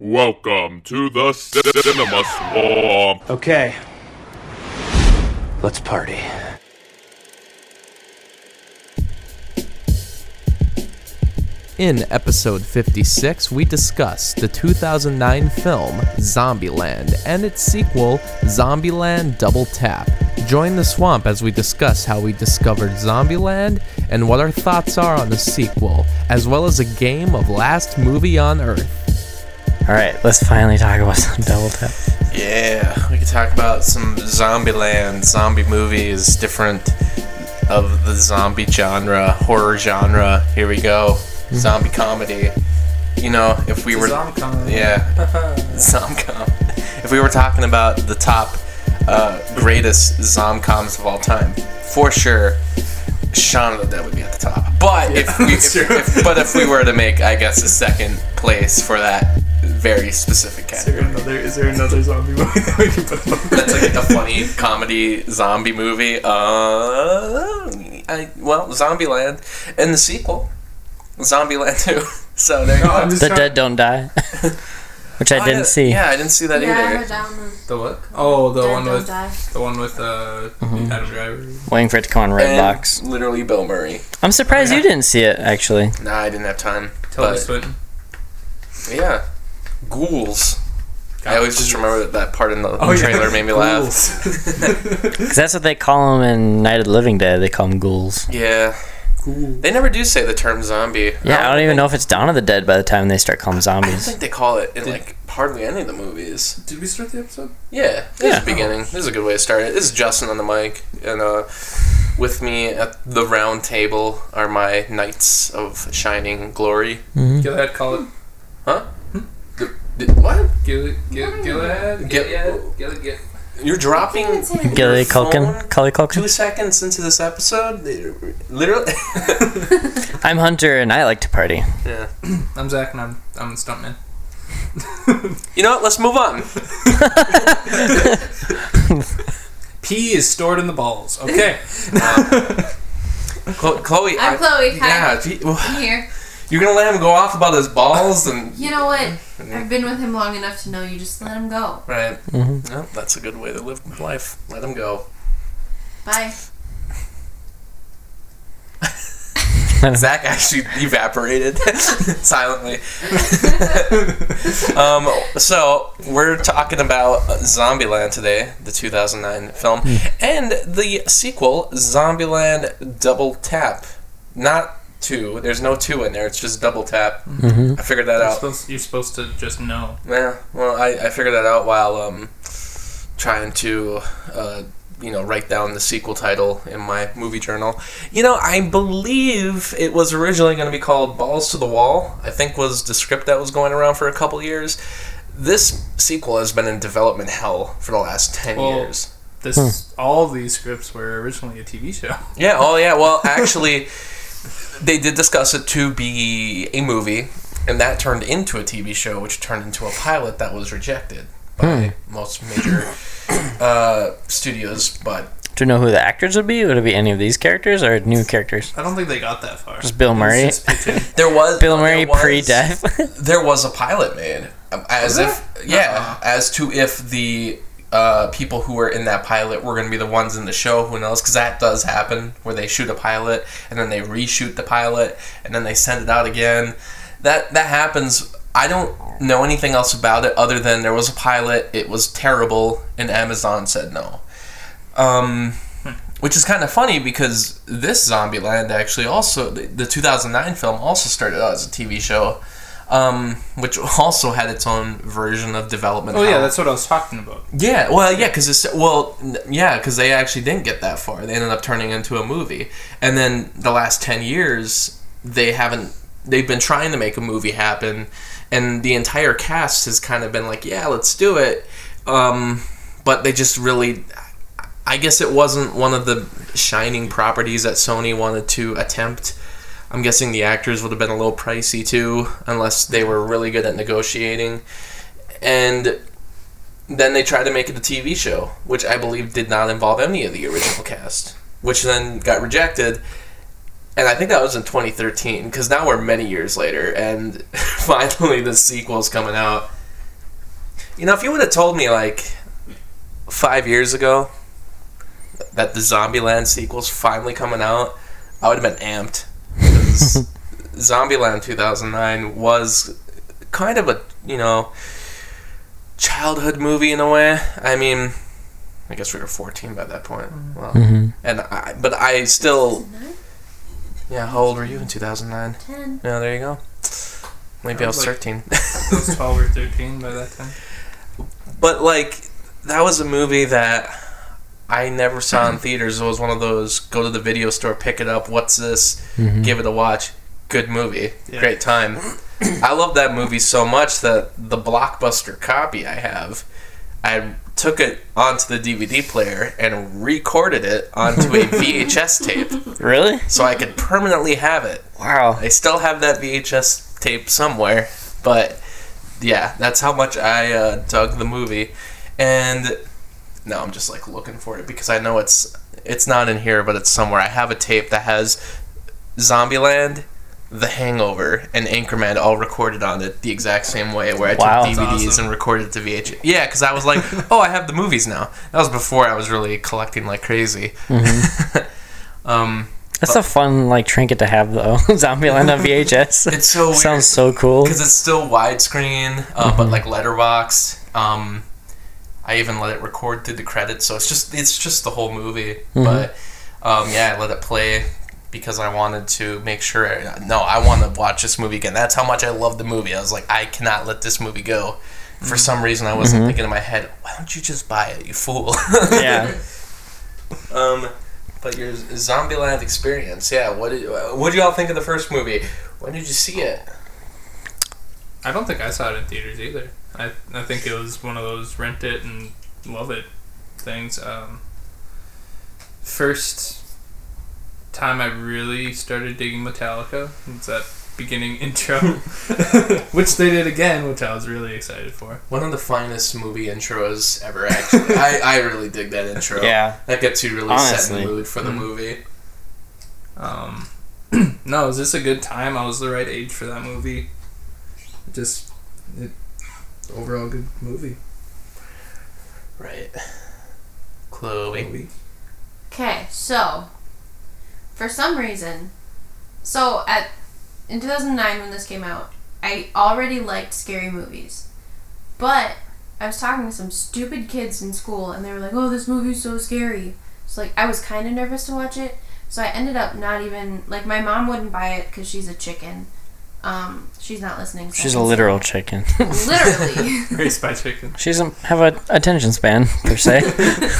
Welcome to the Cinema Swamp. Okay. Let's party. In episode 56, we discuss the 2009 film Zombieland and its sequel, Zombieland Double Tap. Join the swamp as we discuss how we discovered Zombieland and what our thoughts are on the sequel, as well as a game of Last Movie on Earth. All right, let's finally talk about some Double Tap. Yeah, we could talk about some Zombieland, zombie movies, different of the zombie genre, horror genre. Here we go. Zombie comedy. You know, if we were Zomcom. Yeah. Zomcom. If we were talking about the top uh, greatest Zomcoms of all time, for sure, Shaun of the Dead would be at the top. But if we, if, if, but if we were to make, I guess, a second place for that very specific Is there another? Is there another zombie movie that we can put on? that's like a funny comedy zombie movie. Uh, I, well, Zombieland and the sequel, Zombieland Two. So there you No, go. The trying- Dead Don't Die, which I Oh, didn't yeah, see. Yeah, I didn't see that yeah, I either. heard that one was The what? Oh, the Dead one with Die. the one with uh, Adam Driver. Waiting for it to come on And Redbox. literally Bill Murray. I'm surprised you didn't see it. Actually, Nah, I didn't have time. Tilda But Swinton. yeah, ghouls. I always just remember that, that part in the Oh, yeah. trailer made me laugh. Because that's what they call them in Night of the Living Dead. They call them ghouls. Yeah, Cool. they never do say the term zombie. Yeah, I don't even know if it's Dawn of the Dead by the time they start calling them I don't think they call it in like hardly any of the movies. Did we start the episode? Yeah, this Yeah. is the beginning. This is a good way to start it. This is Justin on the mic, and uh, with me at the round table are my knights of shining glory. Gilead, call it. Huh? D- d- what? Gilead, Gilead, Gilead, Gil- Gilead, Gilead, Gilead. You're dropping Gilly your Culkin, phone Cully two seconds into this episode. Literally. I'm Hunter, and I like to party. yeah. I'm Zach, and I'm I'm the stuntman. You know what? Let's move on. P is stored in the balls. Okay. Chlo- Chloe. I'm I- Chloe. Hi. Yeah, gee, well, I'm here. You're gonna let him go off about his balls and You know what? I've been with him long enough to know you just let him go. right. Mhm. No, that's a good way to live life. Let him go. Bye. Zach actually evaporated silently. um, so we're talking about Zombieland today, the 2009 film, and the sequel, Zombieland Double Tap. Not two. There's no two in there. It's just Double Tap. I figured that You're out. supposed, you're supposed to just know. Yeah, well, I, I figured that out while um, trying to, uh, you know, write down the sequel title in my movie journal. You know, I believe it was originally going to be called Balls to the Wall. I think was the script that was going around for a couple years. This sequel has been in development hell for the last ten Well- years. This all these scripts were originally a TV show. Yeah. Oh, yeah. Well, actually, they did discuss it to be a movie, and that turned into a TV show, which turned into a pilot that was rejected by most major uh, studios. But Do you know who the actors would be? Would it be any of these characters or new characters? I don't think they got that far. Just Bill Murray? just there was Bill Murray was- pre-death. There was a pilot made, um, as if yeah, as to if the. Uh, people who were in that pilot were going to be the ones in the show. Who knows? Because that does happen, where they shoot a pilot and then they reshoot the pilot and then they send it out again. That that happens. I don't know anything else about it other than there was a pilot. It was terrible, and Amazon said no. Um, which is kind of funny because this Zombieland actually also the, the 2009 film also started out as a TV show, um, which also had its own version of development. Oh yeah, that's what I was talking about. Yeah, well, yeah, because it's well, yeah, because they actually didn't get that far. They ended up turning into a movie, and then the last ten years, they haven't. They've been trying to make a movie happen, and the entire cast has kind of been like, "Yeah, let's do it," um, but they just really. I guess it wasn't one of the shining properties that Sony wanted to attempt. I'm guessing the actors would have been a little pricey too, unless they were really good at negotiating. And then they tried to make it a TV show, which I believe did not involve any of the original cast, which then got rejected. And I think that was in 2013, because now we're many years later, and finally the sequel's coming out. You know, if you would have told me like five years ago that the Zombieland sequel's finally coming out, I would have been amped. 'Cause Zombieland 2009 was kind of a you know childhood movie in a way. I mean, I guess we were 14 by that point. Well, Mhm. and I, but I still, yeah. How old were you in 2009? Ten. Yeah, there you go. Maybe I I was was like- 13. I was 12 or 13 by that time. But like that was a movie that I never saw in theaters. It was one of those go to the video store, pick it up. What's this? Mhm. Give it a watch. Good movie. Yeah. Great time. I love that movie so much that the blockbuster copy I have, I took it onto the DVD player and recorded it onto a VHS tape Really? so I could permanently have it. Wow. I still have that VHS tape somewhere, but yeah, that's how much I uh, dug the movie. And now I'm just like looking for it because I know it's it's not in here, but it's somewhere. I have a tape that has Zombieland, The Hangover, and Anchorman all recorded on it the exact same way, where I Wow. took DVDs awesome. and recorded to VHS. Yeah, because I was like, oh, I have the movies now. That was before I was really collecting like crazy. um, That's a fun like trinket to have though. Zombieland on VHS. it's so weird. Sounds so cool. because it's still widescreen, uh, but like letterbox. Um, I even let it record through the credits, so it's just it's just the whole movie. But um, yeah, I let it play because I wanted to make sure. No, I want to watch this movie again. That's how much I love the movie. I was like, I cannot let this movie go. For some reason, I wasn't thinking in my head, why don't you just buy it, you fool? Yeah. Um, but your Zombieland experience, yeah. What did what did y'all think of the first movie? When did you see it? I don't think I saw it in theaters either. I, I think it was one of those rent it and love it things. Um, first time I really started digging Metallica was that beginning intro, which they did again, which I was really excited for. One of the finest movie intros ever. Actually, I, I really dig that intro. Yeah. that gets you really set in the mood for the Mhm. movie. Um, no, was this a good time? I was the right age for that movie. Just it, overall good movie. Right. Chloe. Okay, so for some reason, so at in 2009 when this came out, I already liked scary movies, but I was talking to some stupid kids in school, and they were like, "Oh, this movie's so scary." So like, I was kind of nervous to watch it, so I ended up not even like my mom wouldn't buy it because she's a chicken. Um, she's not listening. so She's a can say literal chicken. literally. Raised by chicken. she doesn't have a attention span per se.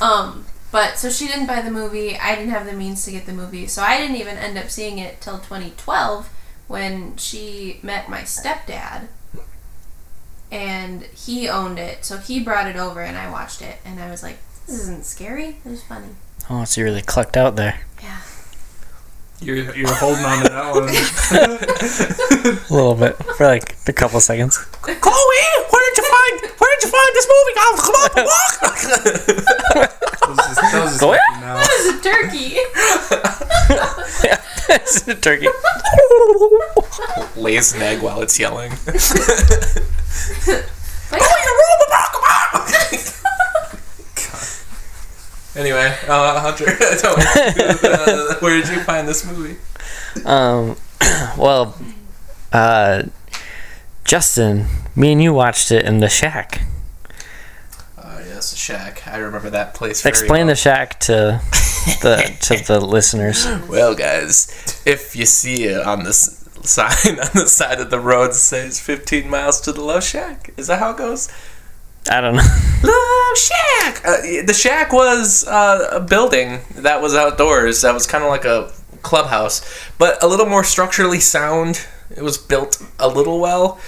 Um, but so she didn't buy the movie. I didn't have the means to get the movie, so I didn't even end up seeing it till 2012 when she met my stepdad, and he owned it. So he brought it over, and I watched it, and I was like, "This isn't scary. It was funny." oh, so you really clucked out there. Yeah. You're you're holding on to that one. A little bit for like a couple seconds. Chloe, where did you find where did you find this movie? Oh, come on, walk. That was just, that was just Go lucky now. That is a turkey. it's a turkey. Lays an egg while it's yelling. Like, anyway, uh, Hunter, tell me, uh, where did you find this movie? Um, well, uh, Justin, me and you watched it in the shack. Uh, yes, the Shack. I remember that place. Very Explain well. the shack to the to the listeners. Well, guys, if you see it on the sign on the side of the road says 15 miles to the Love Shack, is that how it goes? I don't know. Love Shack. Uh, the shack was uh, a building that was outdoors. That was kind of like a clubhouse, but a little more structurally sound. It was built a little well.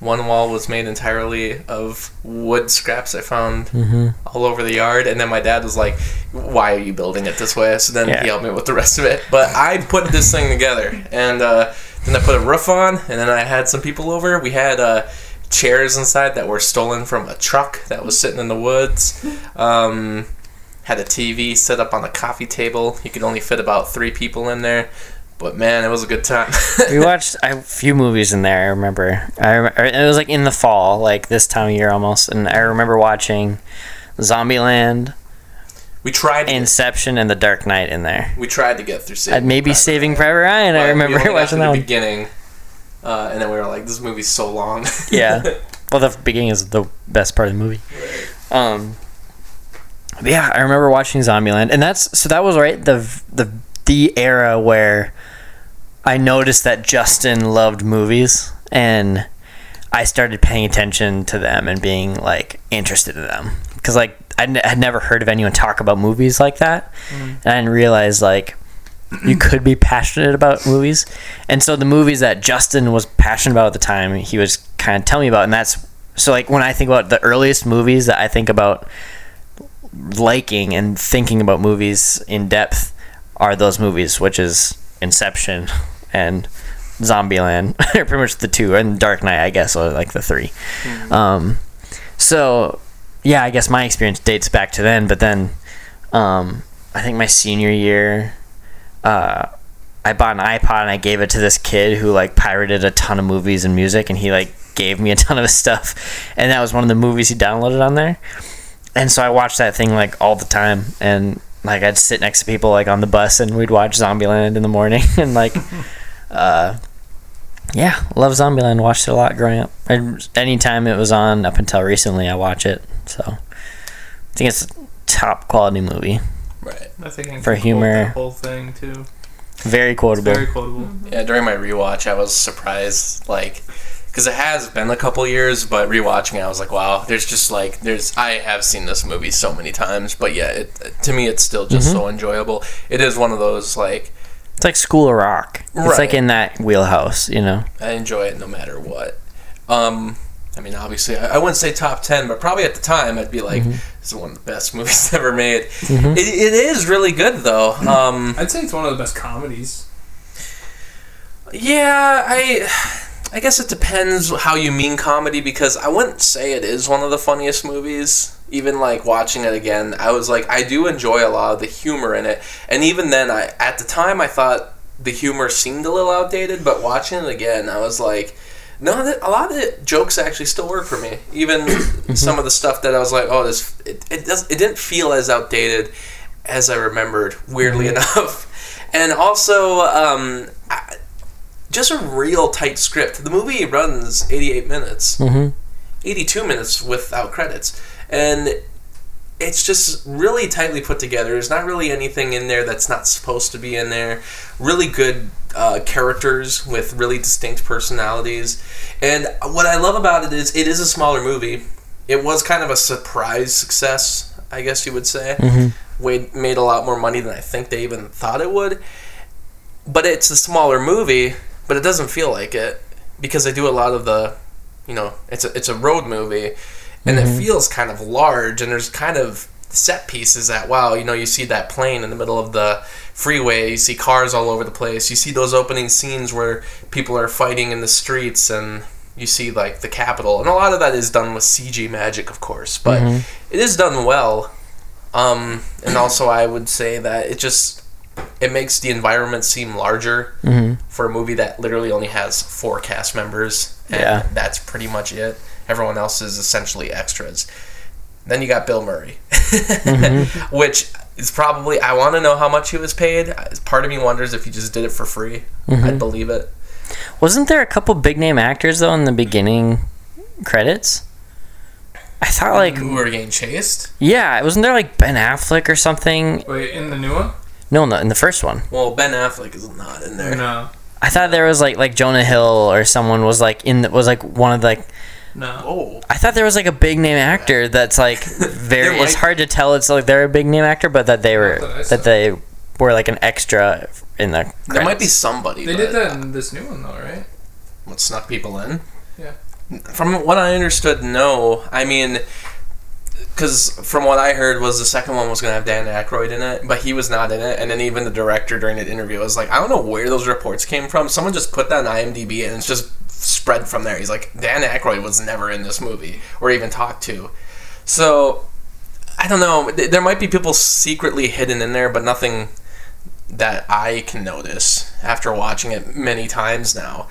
One wall was made entirely of wood scraps I found all over the yard, and then my dad was like, "Why are you building it this way?" So then Yeah. he helped me with the rest of it. But I put this thing together, and uh, then I put a roof on, and then I had some people over. We had uh, chairs inside that were stolen from a truck that was sitting in the woods. Um, had a TV set up on a coffee table. You could only fit about three people in there. But man, it was a good time. we watched a few movies in there. I remember. I rem- or it was like in the fall, like this time of year almost, and I remember watching Zombieland, we tried. Inception, and The Dark Knight in there. we tried to get through. Saving maybe Private Saving Private Ryan. but I remember only got to watching the that one. beginning, uh, and then we were like, "This movie's so long." Yeah. Well, the beginning is the best part of the movie. Um, but yeah, I remember watching Zombieland, and that's so that was right the the the era where I noticed that Justin loved movies, and I started paying attention to them and being like interested in them because like I n- had never heard of anyone talk about movies like that, and I didn't realize like you could be passionate about movies. And so the movies that Justin was passionate about at the time, he was kind of telling me about. And that's so like when I think about the earliest movies that I think about liking and thinking about movies in depth are those movies, which is Inception and Zombieland, They're pretty much the two, and Dark Knight, I guess, are like the 3 Um, so yeah, I guess my experience dates back to then, but then um, I think my senior year, uh, I bought an iPod and I gave it to this kid who like pirated a ton of movies and music, and he like gave me a ton of his stuff, and that was one of the movies he downloaded on there. And so I watched that thing like all the time, and like I'd sit next to people like on the bus, and we'd watch Zombieland in the morning, and like, uh, yeah, love Zombieland. Watched it a lot growing up. And anytime it was on up until recently, I watch it. So I think it's a top quality movie. Right. I think For humor. that whole thing too. Very It's quotable. very quotable. Yeah, during my rewatch, I was surprised, like, because it has been a couple years, but rewatching it, I was like, wow, there's just like, there's, I have seen this movie so many times, but yeah, it, to me, it's still just so enjoyable. It is one of those, like, It's like School of Rock. Right. It's like in that wheelhouse, you know. I enjoy it no matter what. Um, I mean, obviously, I, I wouldn't say top 10, but probably at the time, I'd be like, this is one of the best movies ever made. It, it is really good, though. Um, I'd say it's one of the best comedies. Yeah, I I guess it depends how you mean comedy because I wouldn't say it is one of the funniest movies. Even like watching it again, I was like I do enjoy a lot of the humor in it. And even then I at the time I thought the humor seemed a little outdated, but watching it again, I was like no, that, a lot of the jokes actually still work for me. Even some of the stuff that I was like, oh, this it, it does it didn't feel as outdated as I remembered. Weirdly enough, and also um, I, just a real tight script. The movie runs 88 minutes, Mhm. 82 minutes without credits, and it's just really tightly put together. There's not really anything in there that's not supposed to be in there. Really good uh, characters with really distinct personalities, and what I love about it is it is a smaller movie. It was kind of a surprise success, I guess you would say. Wade made a lot more money than I think they even thought it would but it's a smaller movie, but it doesn't feel like it because they do a lot of the, you know, it's a it's a road movie, and it mm-hmm. feels kind of large, and there's kind of set pieces that wow, you know, you see that plane in the middle of the freeway, you see cars all over the place, you see those opening scenes where people are fighting in the streets, and you see like the capital and a lot of that is done with CG magic, of course, but mm-hmm. it is done well. Um, and also, I would say that it just it makes the environment seem larger mm-hmm. for a movie that literally only has four cast members, and Yeah. that's pretty much it. Everyone else is essentially extras. Then you got Bill Murray, mm-hmm. which is probably I want to know how much he was paid. Part of me wonders if he just did it for free. Mm-hmm. I'd believe it. Wasn't there a couple big name actors though in the beginning credits? I thought like Who were getting chased? yeah, wasn't there like Ben Affleck or something? Wait, in the new one? No, no, in the first one. Well, Ben Affleck is not in there. No, I thought there was like like Jonah Hill or someone was like in the, was like one of the like no. Oh, I thought there was like a big name actor that's like very. There it's hard to tell. It's like they're a big name actor, but that they were that that they were like an extra in the. there might be somebody. They but did that in this new one though, right? What snuck people in? Yeah. From what I understood, no. I mean, because from what I heard was the second one was going to have Dan Aykroyd in it, but he was not in it. And then even the director during the interview was like, I don't know where those reports came from. Someone just put that on IMDb and it's just spread from there. He's like, Dan Aykroyd was never in this movie or even talked to. So I don't know. There might be people secretly hidden in there, but nothing that I can notice after watching it many times now.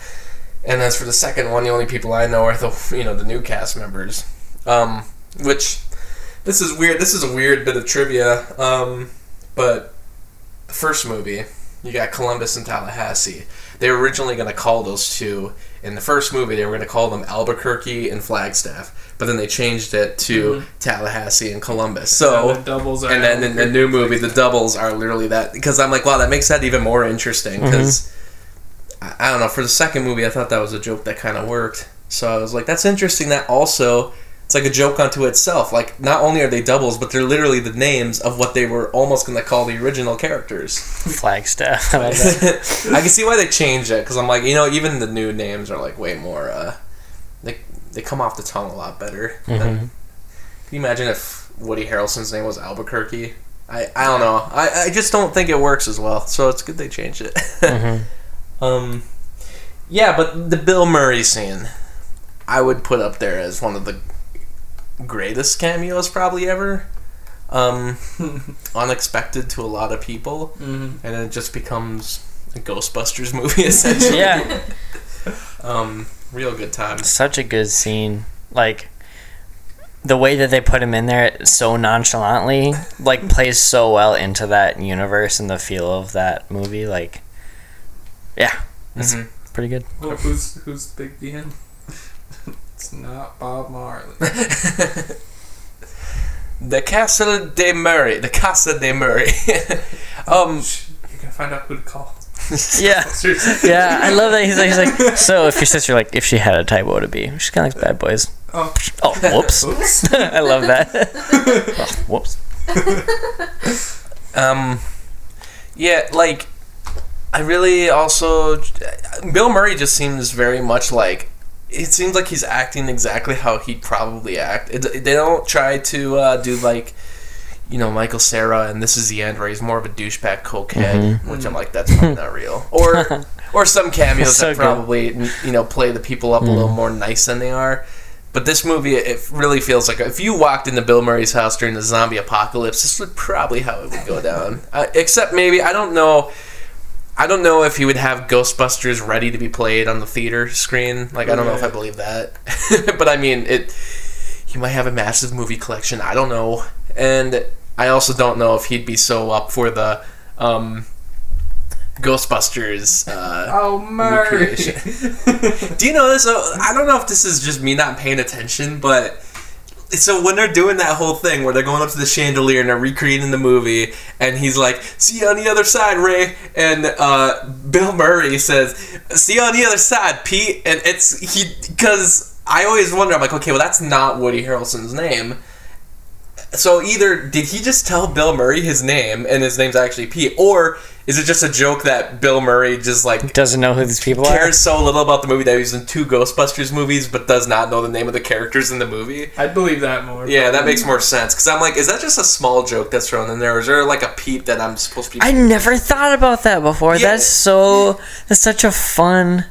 And as for the second one, the only people I know are the you know the new cast members. Um, which this is weird. This is a weird bit of trivia. Um, but the first movie, you got Columbus and Tallahassee. They were originally going to call those two in the first movie. They were going to call them Albuquerque and Flagstaff, but then they changed it to mm-hmm. Tallahassee and Columbus. So the doubles are and then in the new movie, the doubles are literally that. Because I'm like, wow, that makes that even more interesting. Mm-hmm. Because I, I don't know. For the second movie, I thought that was a joke that kind of worked. So I was like, that's interesting. That also, it's like a joke unto itself. Like, not only are they doubles, but they're literally the names of what they were almost going to call the original characters. Flagstaff. I. I can see why they changed it because I'm like, you know, even the new names are like way more. Uh, they they come off the tongue a lot better. Mhm. Can you imagine if Woody Harrelson's name was Albuquerque? I, I don't know. I, I just don't think it works as well. So it's good they changed it. Mhm. um, yeah, but the Bill Murray scene, I would put up there as one of the greatest cameos probably ever. Um, unexpected to a lot of people, Mhm. and it just becomes a Ghostbusters movie essentially. Yeah, Um, real good time. such a good scene. Like the way that they put him in there so nonchalantly, like plays so well into that universe and the feel of that movie. Like, yeah, it's Mhm. pretty good. Well, who's who's big DM? It's not Bob Marley. The Castle de Murray. The Casa de Murray. um, You're gonna find out who to call. Yeah. Yeah, I love that. He's like, he's like, so if your sister, like, if she had a type, what would it be? She's kind of like Bad Boys. Oh, Oh, whoops. oops. I love that. oh, whoops. um, yeah, like I really also Bill Murray just seems very much like it seems like he's acting exactly how he'd probably act. It, they don't try to uh, do like you know Michael Cera and This Is the End where he's more of a douchebag cokehead, which I'm like that's not real. Or or some cameos So that good. probably you know play the people up a little more nice than they are. But this movie, it really feels like if you walked into Bill Murray's house during the zombie apocalypse, this would probably how it would go down. Uh, except maybe I don't know. I don't know if he would have Ghostbusters ready to be played on the theater screen. Like I don't know if I believe that. but I mean, it. He might have a massive movie collection. I don't know, and I also don't know if he'd be so up for the um, Ghostbusters. Uh, Oh, Murray. Do you know this? I don't know if this is just me not paying attention, but so when they're doing that whole thing where they're going up to the chandelier and they're recreating the movie, and he's like, "See you on the other side, Ray," and uh, Bill Murray says, "See you on the other side, Pete," and it's he because I always wonder. I'm like, okay, well, that's not Woody Harrelson's name. So either did he just tell Bill Murray his name and his name's actually Pete, or is it just a joke that Bill Murray just like Doesn't know who these people are. cares so little about the movie that he's in two Ghostbusters movies, but does not know the name of the characters in the movie. I'd believe that more. Yeah, that makes more sense. Because I'm like, is that just a small joke that's thrown in there, or is there like a peep that I'm supposed to be? I never thought about that before. Yeah. That's so. That's such a fun.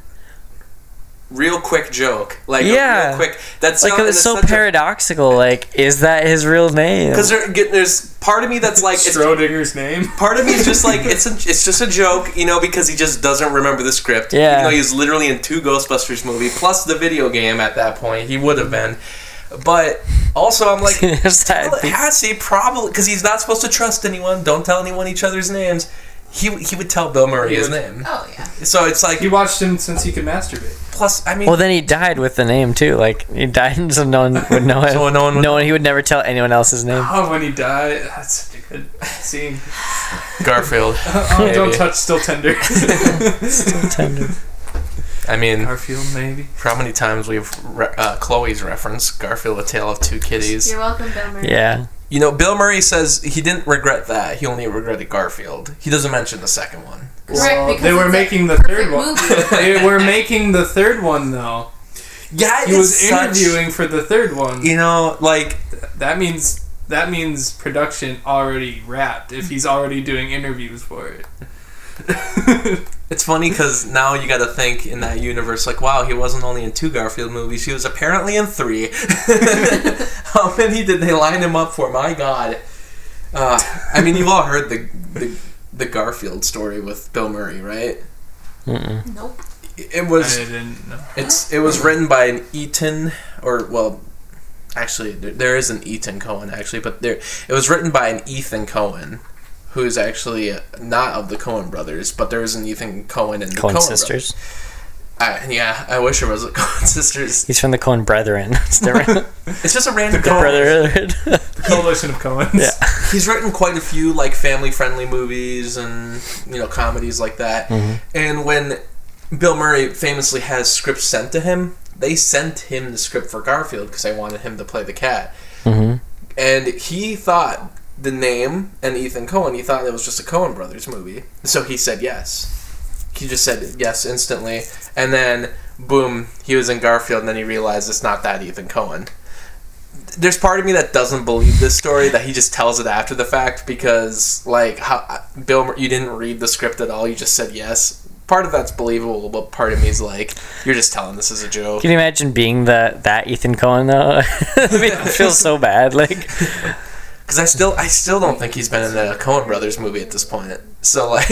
Real quick joke, like Yeah. real quick. That's Like not, it's so such a- paradoxical. Like, is that his real name? Because there, there's part of me that's like, it's, Schrodinger's name. part of me is just like, it's a, it's just a joke, you know, because he just doesn't remember the script. Yeah. Even though he was literally in two Ghostbusters movie plus the video game at that point, he would have been. But also, I'm like, There's that. Tallahassee probably because he's not supposed to trust anyone. Don't tell anyone each other's names. He he would tell Bill Murray his name. Oh yeah. So it's like He watched him since he could masturbate. plus. I mean, Well, then he died with the name too. Like he died, so no one would know it. So no one would no one. He would never tell anyone else's name. Oh, when he died, that's such a good scene. Garfield. Oh, don't Maybe. touch, still tender. Still tender. I mean, Garfield, maybe. for how many times we've re- uh, Chloe's referenced Garfield: A Tale of Two Kitties. You're welcome, Bill Murray. Yeah. You know, Bill Murray says he didn't regret that. He only regretted Garfield. He doesn't mention the second one. Right, because they were making the third one. they were making the third one though. Yeah, He was interviewing for the third one. You know, like That means that means production already wrapped. If he's already doing interviews for it. It's funny because now you got to think in that universe, like, wow, he wasn't only in two Garfield movies; he was apparently in three. How many did they line him up for? My God! Uh, I mean, you've all heard the, the the Garfield story with Bill Murray, right? Mm-mm. Nope. It was I didn't know. it's it was written by an Ethan or well, actually there, there is an Ethan Cohen actually, but there it was written by an Ethan Cohen, who is actually not of the Coen brothers, but there is an Ethan Cohen and the Cohen sisters. Brothers. I, yeah, I wish there was a Cohen sisters. He's from the Cohen brethren. It's different. It's just a random guy. Brotherhood. The coalition of Coens. Yeah. He's written quite a few like family friendly movies and you know comedies like that. Mm-hmm. And when Bill Murray famously has scripts sent to him, they sent him the script for Garfield because they wanted him to play the cat. hmm And he thought the name and Ethan Cohen, he thought it was just a Coen Brothers movie. So he said yes. He just said yes instantly. And then, boom, he was in Garfield, and then he realized it's not that Ethan Cohen. There's part of me that doesn't believe this story that he just tells it after the fact because, like, how Bill, you didn't read the script at all. You just said yes. Part of that's believable, but part of me is like, you're just telling this as a joke. Can you imagine being that that Ethan Cohen though? I mean, it feels so bad. Like, Because I still, I still don't think he's been in a Coen Brothers movie at this point. So like,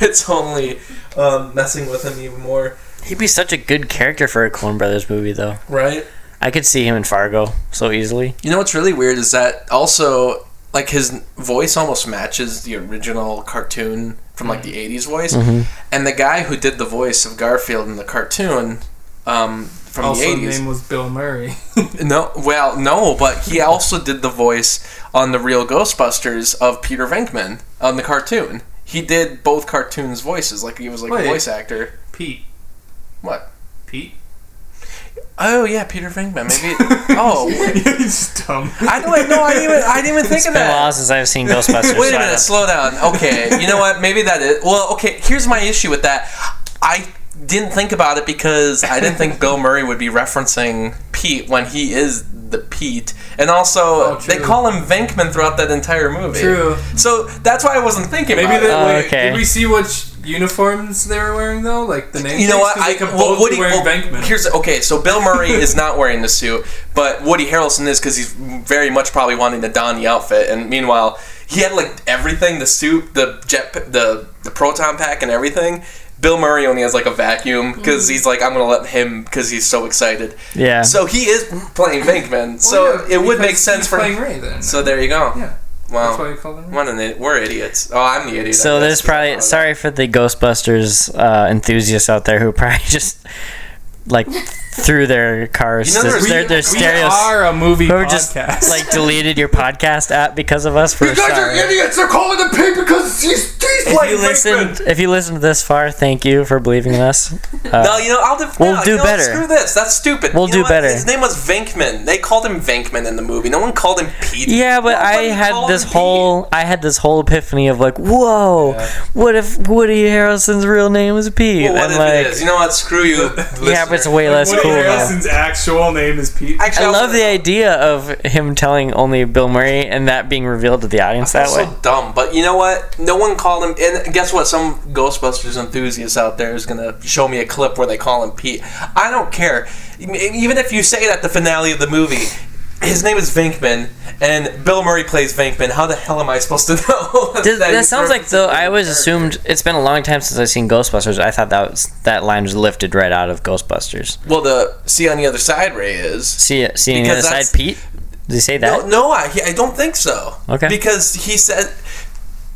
it's only um, messing with him even more, he'd be such a good character for a Coen Brothers movie, though. right? I could see him in Fargo so easily. You know what's really weird is that also like his voice almost matches the original cartoon from like the '80s voice, Mhm. and the guy who did the voice of Garfield in the cartoon um, from Also, the the '80s. name was Bill Murray. No, well, no, but he also did the voice on the real Ghostbusters of Peter Venkman on the cartoon. He did both cartoons' voices, like he was like Wait. a voice actor. Pete. What? Pete? Oh yeah, Peter Venkman. Maybe. oh, He's dumb. I don't know. I didn't even. I didn't even think It's of been a while since I've seen Ghostbusters. Wait so a I minute. Slow down. Okay. You know what? Maybe that is. Well, okay. Here's my issue with that. I didn't think about it because I didn't think Bill Murray would be referencing Pete when he is the Pete, and also Oh, they call him Venkman throughout that entire movie. True. So that's why I wasn't thinking Maybe about the, it. Oh, okay. did we see which uniforms they were wearing though? Like the name. You know what? I I could well, both Woody. be wearing well, Venkman. Here's okay. So Bill Murray is not wearing the suit, but Woody Harrelson is because he's very much probably wanting to don the outfit. And meanwhile, he had like everything: the suit, the jet, the the proton pack, and everything. Bill Murray only has like a vacuum because he's like, I'm gonna let him because he's so excited. Yeah. So he is playing Venkman. So Well, yeah, it would make sense he's for. playing Ray then. So there you go. yeah, Wow. that's why you called him. Ray. What we're idiots. Oh, I'm the idiot. So there's probably sorry for the Ghostbusters uh, enthusiasts out there who probably just like through their cars, You know, there's- their, their we stereos, are a movie who podcast. just like deleted your podcast app because of us. For You guys are idiots. They're calling him Pete because he's, he's If playing you listened, if you listened this far, thank you for believing in us. Uh, No, you know, I'll def- We'll no, do you know better. Screw this. That's stupid. We'll You do know what? better. His name was Venkman. They called him Venkman in the movie. No one called him Pete. Yeah, but I had this him whole I had this whole epiphany of like, whoa, what if Woody Harrelson's real name is Pete? Pete. Well, what and if like, it is? You know what? Screw you. yeah, but it's way less Woody cool. Though. Actual name is Pete. Actually, I love the idea of him telling only Bill Murray and that being revealed to the audience that way. so dumb. But you know what? No one called him. And guess what? Some Ghostbusters enthusiast out there is gonna show me a clip where they call him Pete. I don't care. Even if you say that the finale of the movie. His name is Venkman, and Bill Murray plays Venkman. How the hell am I supposed to know? Does- that he's sounds like though. I always the assumed it's been a long time since I've seen Ghostbusters. I thought that was that line was lifted right out of Ghostbusters. Well, the see on the other side, Ray is. See, seeing the other side, Pete. Did he say that? No, no, I, I don't think so. Okay. Because he said,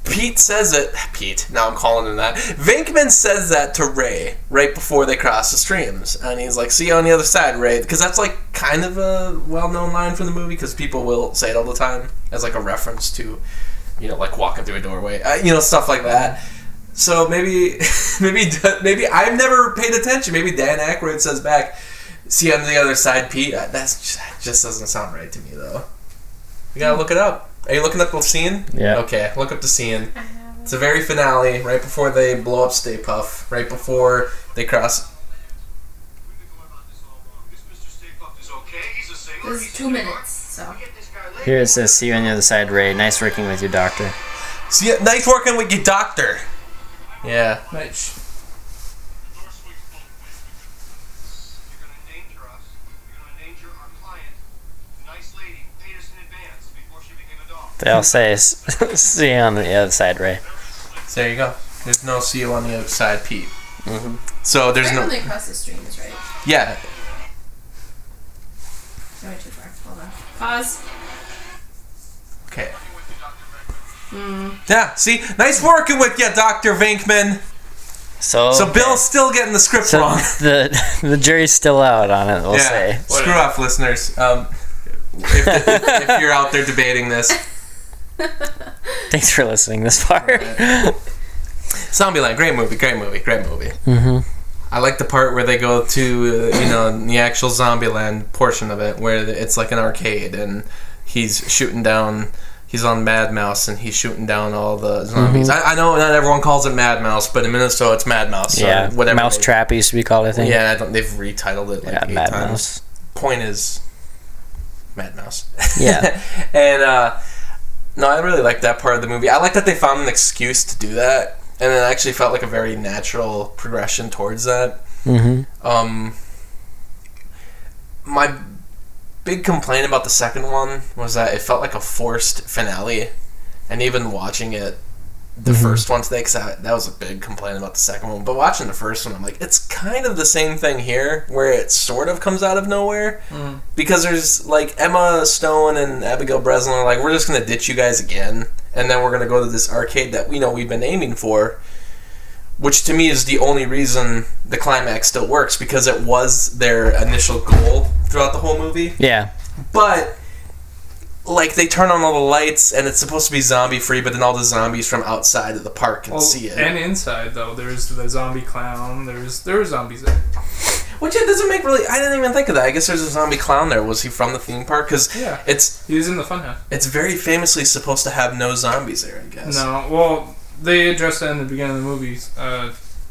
Pete says it. Pete. Now I'm calling him that. Venkman says that to Ray right before they cross the streams, and he's like, "See you on the other side, Ray," because that's like kind of a well-known line from the movie because people will say it all the time as like a reference to, you know, like walking through a doorway, uh, you know, stuff like that. So maybe, maybe, maybe I've never paid attention. Maybe Dan Aykroyd says back, "See you on the other side, Pete." Uh, That's just, that just doesn't sound right to me, though. You gotta look it up. Are you looking up the scene? Yeah. Okay, look up the scene. I have It's the very finale, right before they blow up Stay Puft, right before they cross. This is two minutes, so. Here it says, "See you on the other side, Ray. Nice working with you, Doctor." See, nice working with you, Doctor. Yeah. Nice. They all say, "See you on the other side, Ray." there you go. There's no see you on the outside, Pete. So there's Right no when they cross the streams, right? yeah. No, way too far. Hold on. Pause. Okay. Yeah. See, nice working with you, Doctor Venkman. So So Bill's still getting the script so wrong. the the jury's still out on it. We'll yeah. say. Screw off, listeners. Um, if, if you're out there debating this, Thanks for listening this far. Zombieland, great movie, great movie, great movie. Mm-hmm. I like the part where they go to, uh, you know, the actual Zombieland portion of it, where it's like an arcade, and he's shooting down. He's on Mad Mouse, and he's shooting down all the zombies. I, I know not everyone calls it Mad Mouse, but in Minnesota it's Mad Mouse. So yeah, whatever. Mouse Trap used to be called. I think. Yeah, I don't, they've retitled it like Yeah, eight Mad times. Mouse. Point is, Mad Mouse. Yeah. and uh, no, I really like that part of the movie. I like that they found an excuse to do that, and it actually felt like a very natural progression towards that. Mm-hmm. Um, my big complaint about the second one was that it felt like a forced finale, and even watching it, the mm-hmm. first one today, because that, that was a big complaint about the second one. But watching the first one, I'm like, it's kind of the same thing here, where it sort of comes out of nowhere, mm-hmm. because there's like Emma Stone and Abigail Breslin are like, we're just gonna ditch you guys again, and then we're gonna go to this arcade that we know we've been aiming for which to me is the only reason the climax still works because it was their initial goal throughout the whole movie. Yeah. But like they turn on all the lights and it's supposed to be zombie free, but then all the zombies from outside of the park can Well, see it. and inside though, there's the zombie clown. There's there were zombies there. Which it doesn't make really. I didn't even think of that. I guess there's a zombie clown there. Was he from the theme park? Because Yeah. it's He was in the funhouse. it's very famously supposed to have no zombies there. I guess. No, well, they addressed that in the beginning of the movie. Uh,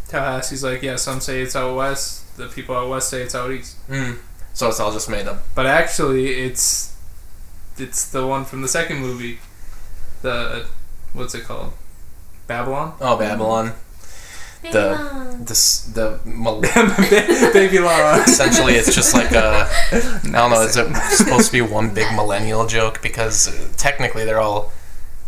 Tallahassee's like, yeah, some say it's out west. The people out west say it's out east. Mm. So it's all just made up. But actually, it's it's the one from the second movie. The what's it called? Babylon. Oh, Babylon. The Babylon. this the mal- Baby Lara. essentially it's just like a I don't know. Is it supposed to be one big millennial joke? Because uh, technically they're all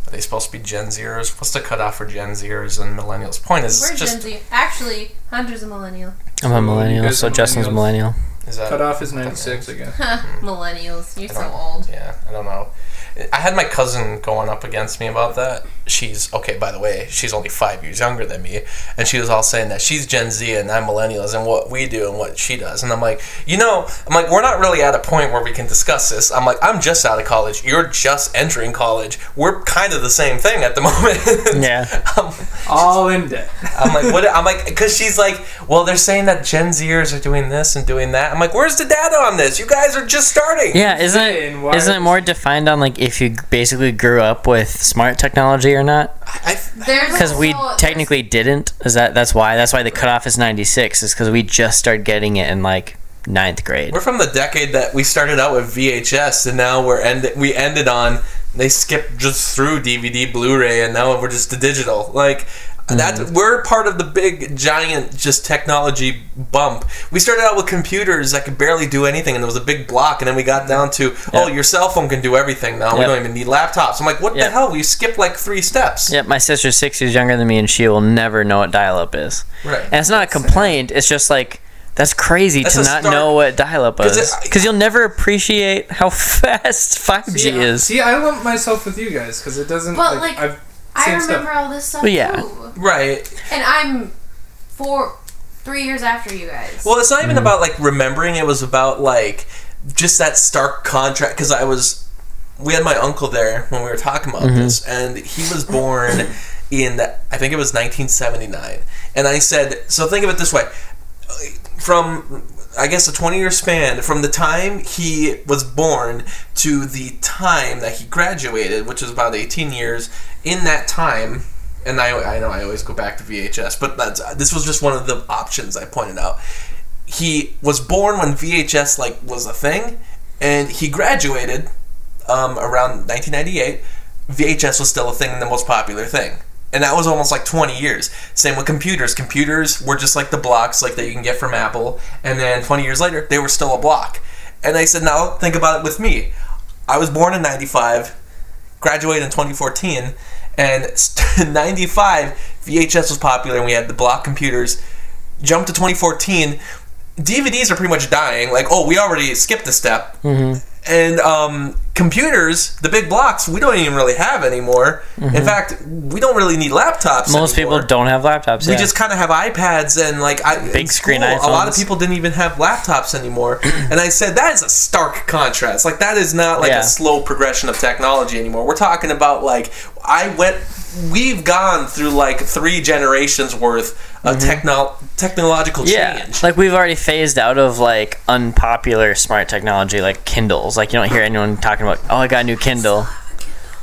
are they supposed to be Gen Zers? What's the cutoff for Gen Zers and millennials? Point is, We're just Gen Z. Actually, Hunter's a millennial. I'm a millennial, guys so are Justin's a millennial. Is that Cut off is ninety six again. Millennials. You're so old. Yeah, I don't know. I had my cousin going up against me about that. She's okay. By the way, she's only five years younger than me, and she was all saying that she's Gen Z and I'm millennials, and what we do and what she does. And I'm like, you know, I'm like, we're not really at a point where we can discuss this. I'm like, I'm just out of college. You're just entering college. We're kind of the same thing at the moment. Yeah. I'm, um, All in debt. I'm like, what? I'm like, because she's like, well, they're saying that Gen Zers are doing this and doing that. I'm like, where's the data on this? You guys are just starting. Yeah, isn't saying, it, isn't it is- more defined on like if you basically grew up with smart technology or not? Because we technically didn't. Is that that's why? That's why the cutoff is 96. Is because we just started getting it in like ninth grade. We're from the decade that we started out with VHS, and now we're end we ended on they skipped just through DVD, Blu-ray, and now we're just to digital. Like that, mm. we're part of the big giant just technology bump. We started out with computers that could barely do anything, and it was a big block, and then we got mm. down to oh, your cell phone can do everything now. We don't even need laptops. I'm like, what the hell? We skipped like three steps. Yep, my sister's six years younger than me, and she will never know what dial-up is. Right. And it's not a complaint. It's just like that's crazy That's to not start- know what dial-up 'Cause is because you'll never appreciate how fast 5G is. See, I lump myself with you guys because it doesn't. But, like, like, I've I remember stuff. all this stuff Well, yeah. too. Right. And I'm four, three years after you guys. Well, it's not even mm-hmm. about like remembering. It was about like just that stark contrast. Because I was, we had my uncle there when we were talking about mm-hmm. this, and he was born in I think it was 1979. And I said, so think of it this way: from I guess a 20 year span from the time he was born to the time that he graduated, which is about 18 years. In that time, and I, I know I always go back to VHS, but this was just one of the options I pointed out. He was born when VHS like was a thing, and he graduated um, around 1998. VHS was still a thing, the most popular thing. And that was almost like 20 years. Same with computers. Computers were just like the blocks like that you can get from Apple. And then 20 years later, they were still a block. And I said, now think about it with me. I was born in 95, graduated in 2014, and 95 VHS was popular and we had the block computers. Jump to 2014, DVDs are pretty much dying. Like, oh, we already skipped a step. And um, computers, the big blocks, we don't even really have anymore. In fact, we don't really need laptops. Most anymore. people don't have laptops. We yeah. just kind of have iPads and like I, Big screen cool. A lot of people didn't even have laptops anymore, and I said that is a stark contrast. Like that is not like Yeah. a slow progression of technology anymore. We're talking about like I went. We've gone through like three generations worth of techno- technological Mm-hmm. yeah, change. like we've already phased out of like unpopular smart technology like Kindles. Like you don't hear anyone talking about, "Oh, I got a new Kindle."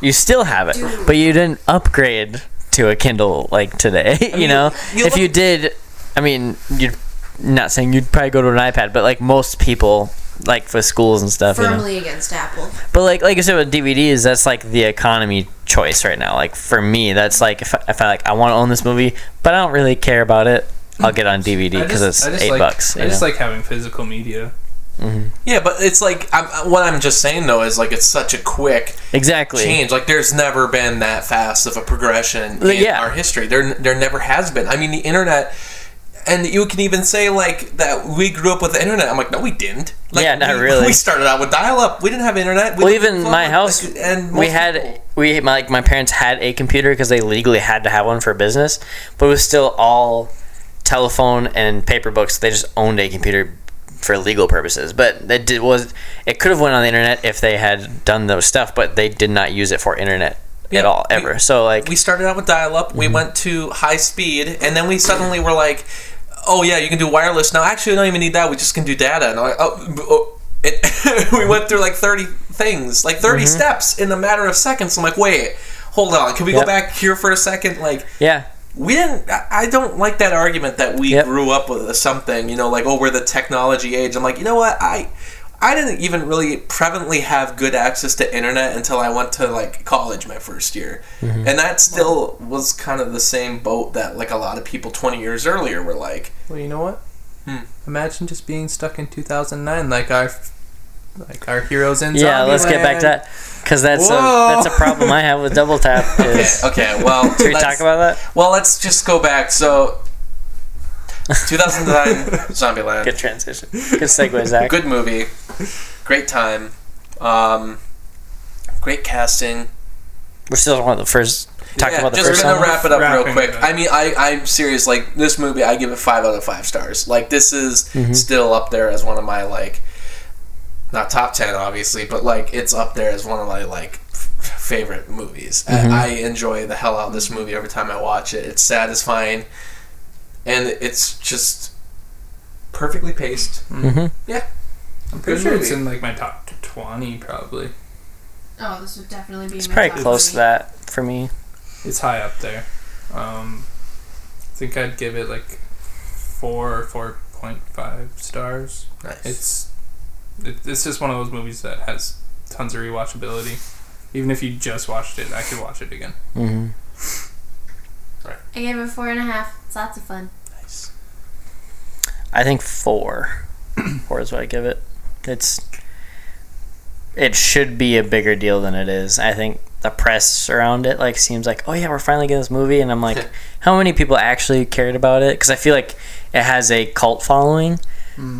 You still have it, but you didn't upgrade to a Kindle like today. you mean, know, you if you did, I mean, you're not saying you'd probably go to an iPad, but like most people, like for schools and stuff, you know. Firmly against Apple. But like like I said with DVDs, that's like the economy choice right now. Like for me, that's like if I, if I like I want to own this movie, but I don't really care about it, I'll get on DVD because it's eight like, bucks. I just know? like having physical media. Mm-hmm. yeah, but it's like I'm, what I'm just saying though is like it's such a quick exactly. change. Like there's never been that fast of a progression in Yeah. our history. There there never has been. I mean, the internet. And you can even say like that we grew up with the internet. I'm like, no, we didn't. Like, Yeah, not we, really. We started out with dial-up. We didn't have internet. We Well, even my house, like, and we had people- we my, like my parents had a computer because they legally had to have one for business, but it was still all telephone and paper books. They just owned a computer for legal purposes, but it did was it could have went on the internet if they had done those stuff, but they did not use it for internet Yeah, at all we- ever. so like we started out with dial-up. We Mm-hmm. went to high speed, and then we suddenly were like, "Oh yeah, you can do wireless now." Actually, we don't even need that. We just can do data. And I'm oh, oh. It, we went through like thirty things, like 30 steps in a matter of seconds. I'm like, wait, hold on. Can we Mm-hmm. Yep. go back here for a second? Like, yeah, we didn't. I I don't like that argument that we Yep. grew up with something. You know, like oh, we're the technology age. I'm like, you know what, I. I didn't even really prevalently have good access to internet until I went to like college my first year, Mm-hmm. and that still was kind of the same boat that like a lot of people 20 years earlier were like. Well, you know what? Hmm. Imagine just being stuck in 2009, like our, like our heroes in. yeah. Let's get back to that because that's a, that's a problem I have with double tap. Okay, Is, okay, well, Should we talk about that? Well, let's just go back. So, 2009 Zombieland. Good transition. Good segue, Zach. good movie, great time, um, great casting. We're still on the first. Talking Yeah, about the just first gonna one. wrap it up real quick. up. I mean, I I'm serious. Like this movie, I give it five out of five stars. Like this is Mm-hmm. still up there as one of my like, not top ten obviously, but like it's up there as one of my like f- favorite movies. Mm-hmm. I, I enjoy the hell out of this movie every time I watch it. It's satisfying, and it's just perfectly paced. Mhm. Yeah, I'm pretty Good sure it's in like my top 20 probably. Oh, this would definitely be. It's my probably top close to that for me. It's high up there. Um, I think I'd give it like four, or four point five stars. nice. It's it, it's just one of those movies that has tons of rewatchability. Even if you just watched it, I could watch it again. Hmm I gave it four and a half. It's lots of fun. nice. I think four. four is what I give it. It's. It should be a bigger deal than it is. I think the press around it like seems like, oh yeah, we're finally getting this movie, and I'm like, how many people actually cared about it? Because I feel like it has a cult following,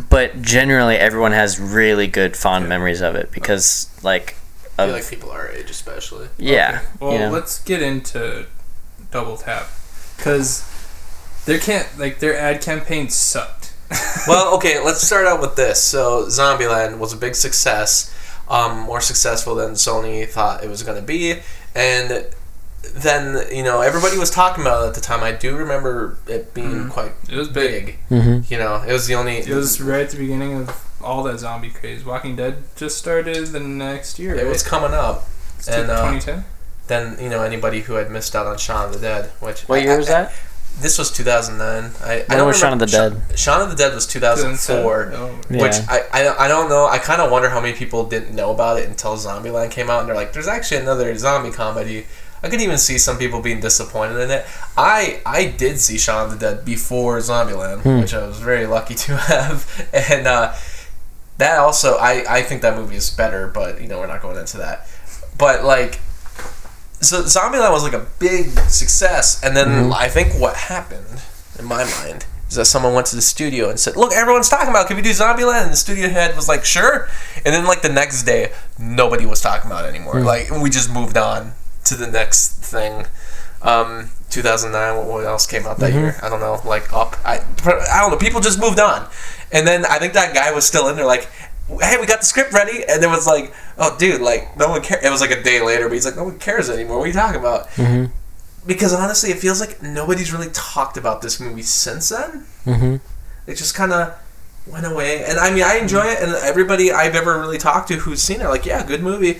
but generally everyone has really good fond memories of it because like, I feel like people our age, especially. yeah, Okay, Well, you know. let's get into Double Tap because their can't like their ad campaign sucked. well, okay, let's start out with this. So, Zombieland was a big success, um, more successful than Sony thought it was going to be, and then you know everybody was talking about it at the time. I do remember it being quite It was big. big. Mhm. You know, it was the only. It was right at the beginning of all that zombie craze. Walking Dead just started the next year. It right? was coming up. It's and, uh, 2010. Then you know anybody who had missed out on Shaun of the Dead, which What I- year was I- that? This was 2009. I, I When don't was Shaun of the remember- Dead? Shaun of the Dead was 2004. Oh, Yeah. Which I, I, I don't know. I kind of wonder how many people didn't know about it until Zombieland came out, and they're like, "There's actually another zombie comedy." I could even see some people being disappointed in it. I I did see Shaun of the Dead before Zombieland, Hmm. which I was very lucky to have, and uh, that also I I think that movie is better, but you know we're not going into that. But like so Zombieland was like a big success, and then Mm-hmm. I think what happened in my mind is that someone went to the studio and said, "Look, everyone's talking about. it. Can we do Zombieland?" And the studio head was like, "Sure." And then like the next day, nobody was talking about it anymore. Mm. Like we just moved on to the next thing. Um, 2009. What, what else came out that Mm-hmm. year? I don't know. Like Up. I I don't know. People just moved on, and then I think that guy was still in there. Like, hey, we got the script ready, and it was like, oh, dude, like no one cares. It was like a day later, but he's like, no one cares anymore. What are you talking about? Mm-hmm. Because honestly, it feels like nobody's really talked about this movie since then. Mm-hmm. It just kind of went away, and I mean, I enjoy it, and everybody I've ever really talked to who's seen it, like, yeah, good movie.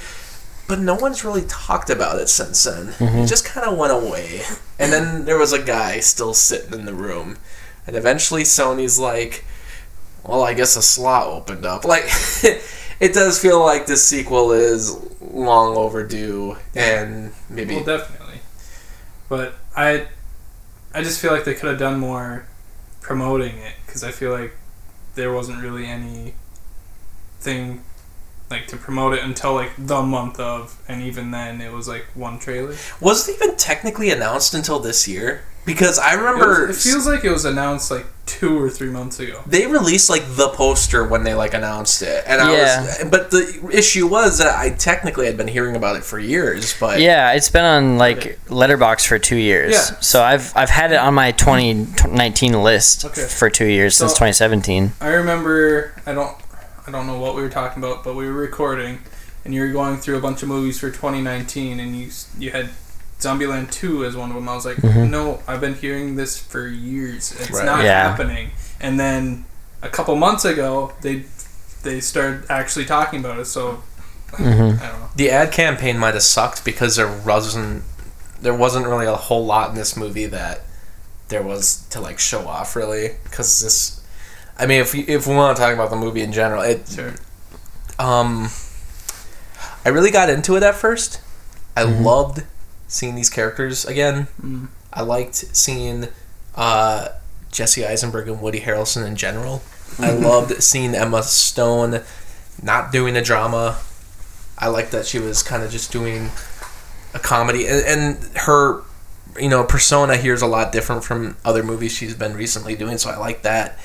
But no one's really talked about it since then. It just kind of went away. And then there was a guy still sitting in the room. And eventually Sony's like, well, I guess a slot opened up. Like, it does feel like this sequel is long overdue. And maybe. Well, definitely. But I, I just feel like they could have done more promoting it because I feel like there wasn't really any thing like to promote it until like the month of, and even then it was like one trailer. was it even technically announced until this year? Because I It, remember. was- it feels like it was announced like two or three months ago. they released like the poster when they like announced it, and I was. But the issue was that I technically had been hearing about it for years, but Yeah, it's been on like Letterboxd for two years. Yeah. So I've I've had it on my 2019 list Okay. for two years since 2017. I remember I don't I don't know what we were talking about, but we were recording, and you were going through a bunch of movies for 2019, and you s- you had Zombieland 2 as one of them. I was like, mm-hmm. no, I've been hearing this for years. It's Right. not Yeah. happening. And then a couple months ago, they they started actually talking about it. So I don't mm-hmm. know. the ad campaign might have sucked because there wasn't there wasn't really a whole lot in this movie that there was to like show off really because this I mean if we, if we want to talk about the movie in general it Sure. um I really got into it at first I loved seeing these characters again Mm. I liked seeing uh, Jesse Eisenberg and Woody Harrelson in general I loved seeing Emma Stone not doing a drama I liked that she was kind of just doing a comedy, and, and her, you know, persona here is a lot different from other movies she's been recently doing. So I like that.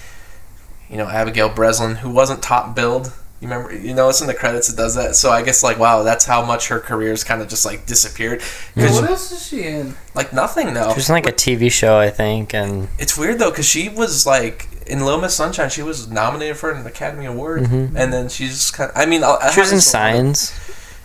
You know, Abigail Breslin, who wasn't top billed. You remember, you know, it's in the credits. It does that. So I guess like, wow, that's how much her career's kind of just like disappeared. 'Cause, What else is she in? like nothing now. She's in like a TV show, I think, and It's weird though, because she was like in Little Miss Sunshine. She was nominated for an Academy Award, and then she's kind. Of, I mean, that Mm-hmm. she was in happens to a lot of- Signs.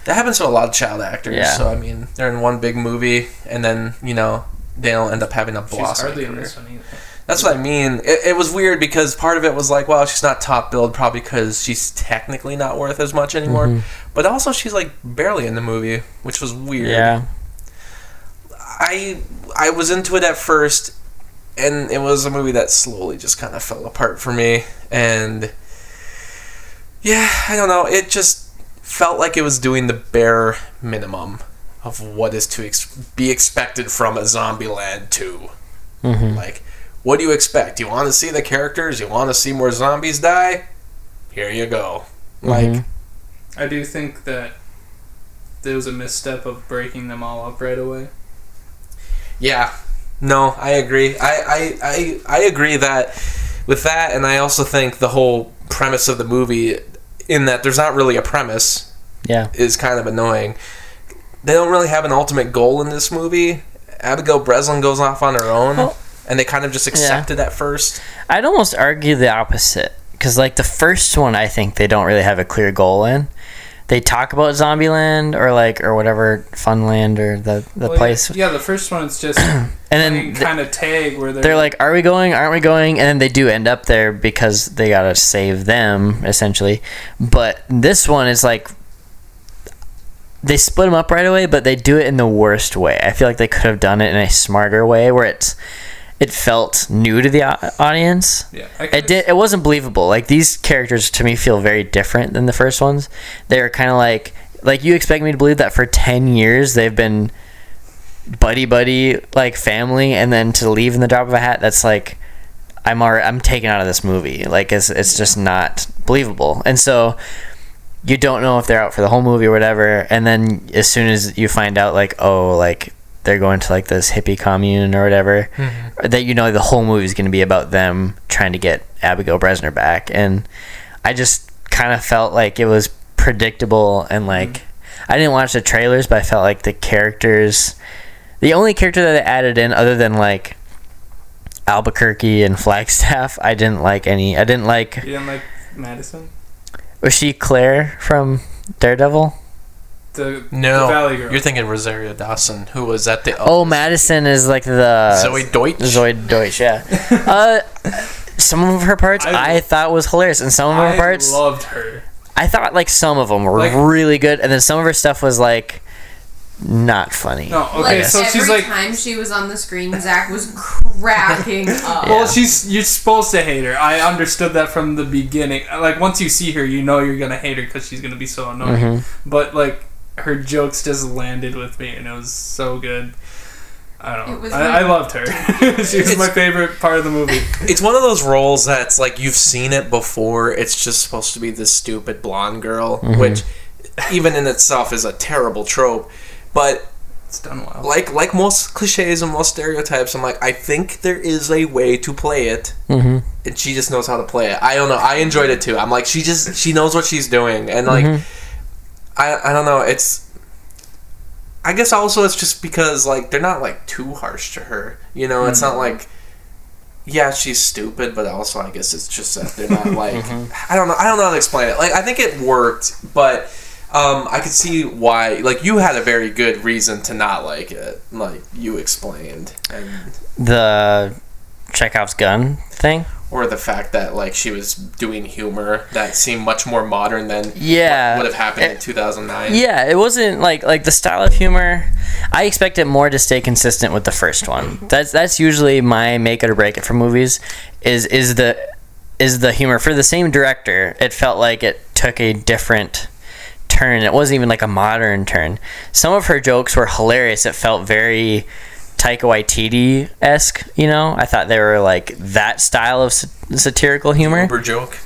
That happens to a lot of child actors. Yeah. So I mean, they're in one big movie, and then you know they don't end up having a She's blossom. hardly in this one either. That's what I mean. It, it was weird because part of it was like, well, she's not top billed, probably because she's technically not worth as much anymore. Mm-hmm. But also, she's like barely in the movie, which was weird. Yeah. I I was into it at first, and it was a movie that slowly just kind of fell apart for me. And yeah, I don't know. It just felt like it was doing the bare minimum of what is to ex- be expected from a Zombieland 2. Mhm. Like, what do you expect? You want to see the characters? You want to see more zombies die? Here you go. Like, Mhm. I do think that there was a misstep of breaking them all up right away. Yeah. No, I agree. I, I, I, I agree that with that, and I also think the whole premise of the movie, in that there's not really a premise, Yeah. is kind of annoying. They don't really have an ultimate goal in this movie. Abigail Breslin goes off on her own, Well- and they kind of just accept it at first. I'd almost argue the opposite because, like, the first one, I think they don't really have a clear goal in. They talk about Zombieland or like or whatever Funland or the the Well, place, Yeah, the first one it's just and then th- kind of tag where they're, they're like, "Are we going? Aren't we going?" And then they do end up there because they gotta save them essentially. But this one is like they split them up right away, but they do it in the worst way. I feel like they could have done it in a smarter way where it's it felt new to the audience. yeah, It did. It wasn't believable. Like these characters to me feel very different than the first ones. They're kind of like like you expect me to believe that for ten years they've been buddy buddy like family, and then to leave in the drop of a hat. That's like I'm already, I'm taken out of this movie. Like it's it's just not believable. And so you don't know if they're out for the whole movie or whatever, and then as soon as you find out like oh like they're going to like this hippie commune or whatever, mm-hmm. that you know the whole movie is going to be about them trying to get Abigail Breslin back, and I just kind of felt like it was predictable and like mm-hmm. I didn't watch the trailers, but I felt like the characters, the only character that they added in other than like Albuquerque and Flagstaff, I didn't like any. I didn't like. You didn't like Madison? Was she Claire from Daredevil? The, No, the Valley Girl. you're thinking Rosario Dawson, who was at the Oh, Madison is like the Zoey Deutch. Zoey Deutch, yeah. uh, some of her parts I, I- thought was hilarious, and some of her parts I parts loved her. I thought like some of them were Like- really good, and then some of her stuff was like not funny. No, okay, like so every she's like, time she was on the screen, Zach was cracking up. well, she's you're supposed to hate her. I understood that from the beginning. Like once you see her, you know you're gonna hate her because she's gonna be so annoying. Mm-hmm. But like her jokes just landed with me, and it was so good. I don't It know. was I, I loved her. she was my favorite part of the movie. It's one of those roles that's like you've seen it before. It's just supposed to be this stupid blonde girl, which even in itself is a terrible trope. But It's done well. like like most cliches and most stereotypes, I'm like I think there is a way to play it, Mm-hmm. and she just knows how to play it. I don't know. I enjoyed it too. I'm like she just she knows what she's doing, and like I I don't know. It's I guess also it's just because like they're not like too harsh to her. You know, it's not like yeah, she's stupid, but also I guess it's just that they're not like I don't know. I don't know how to explain it. Like I think it worked, but um, I could see why. Like you had a very good reason to not like it, like you explained, and The Chekhov's gun thing. Or the fact that like she was doing humor that seemed much more modern than Yeah. what would have happened in eh, 2009. Yeah, it wasn't like like the style of humor. I expect it more to stay consistent with the first one. That's that's usually my make it or break it for movies. Is is the is the humor for the same director? It felt like it took a different turn. It wasn't even like a modern turn. Some of her jokes were hilarious. It felt very Taika Waititi esque. You know, I thought they were like that style of sa- satirical humor. Uber joke.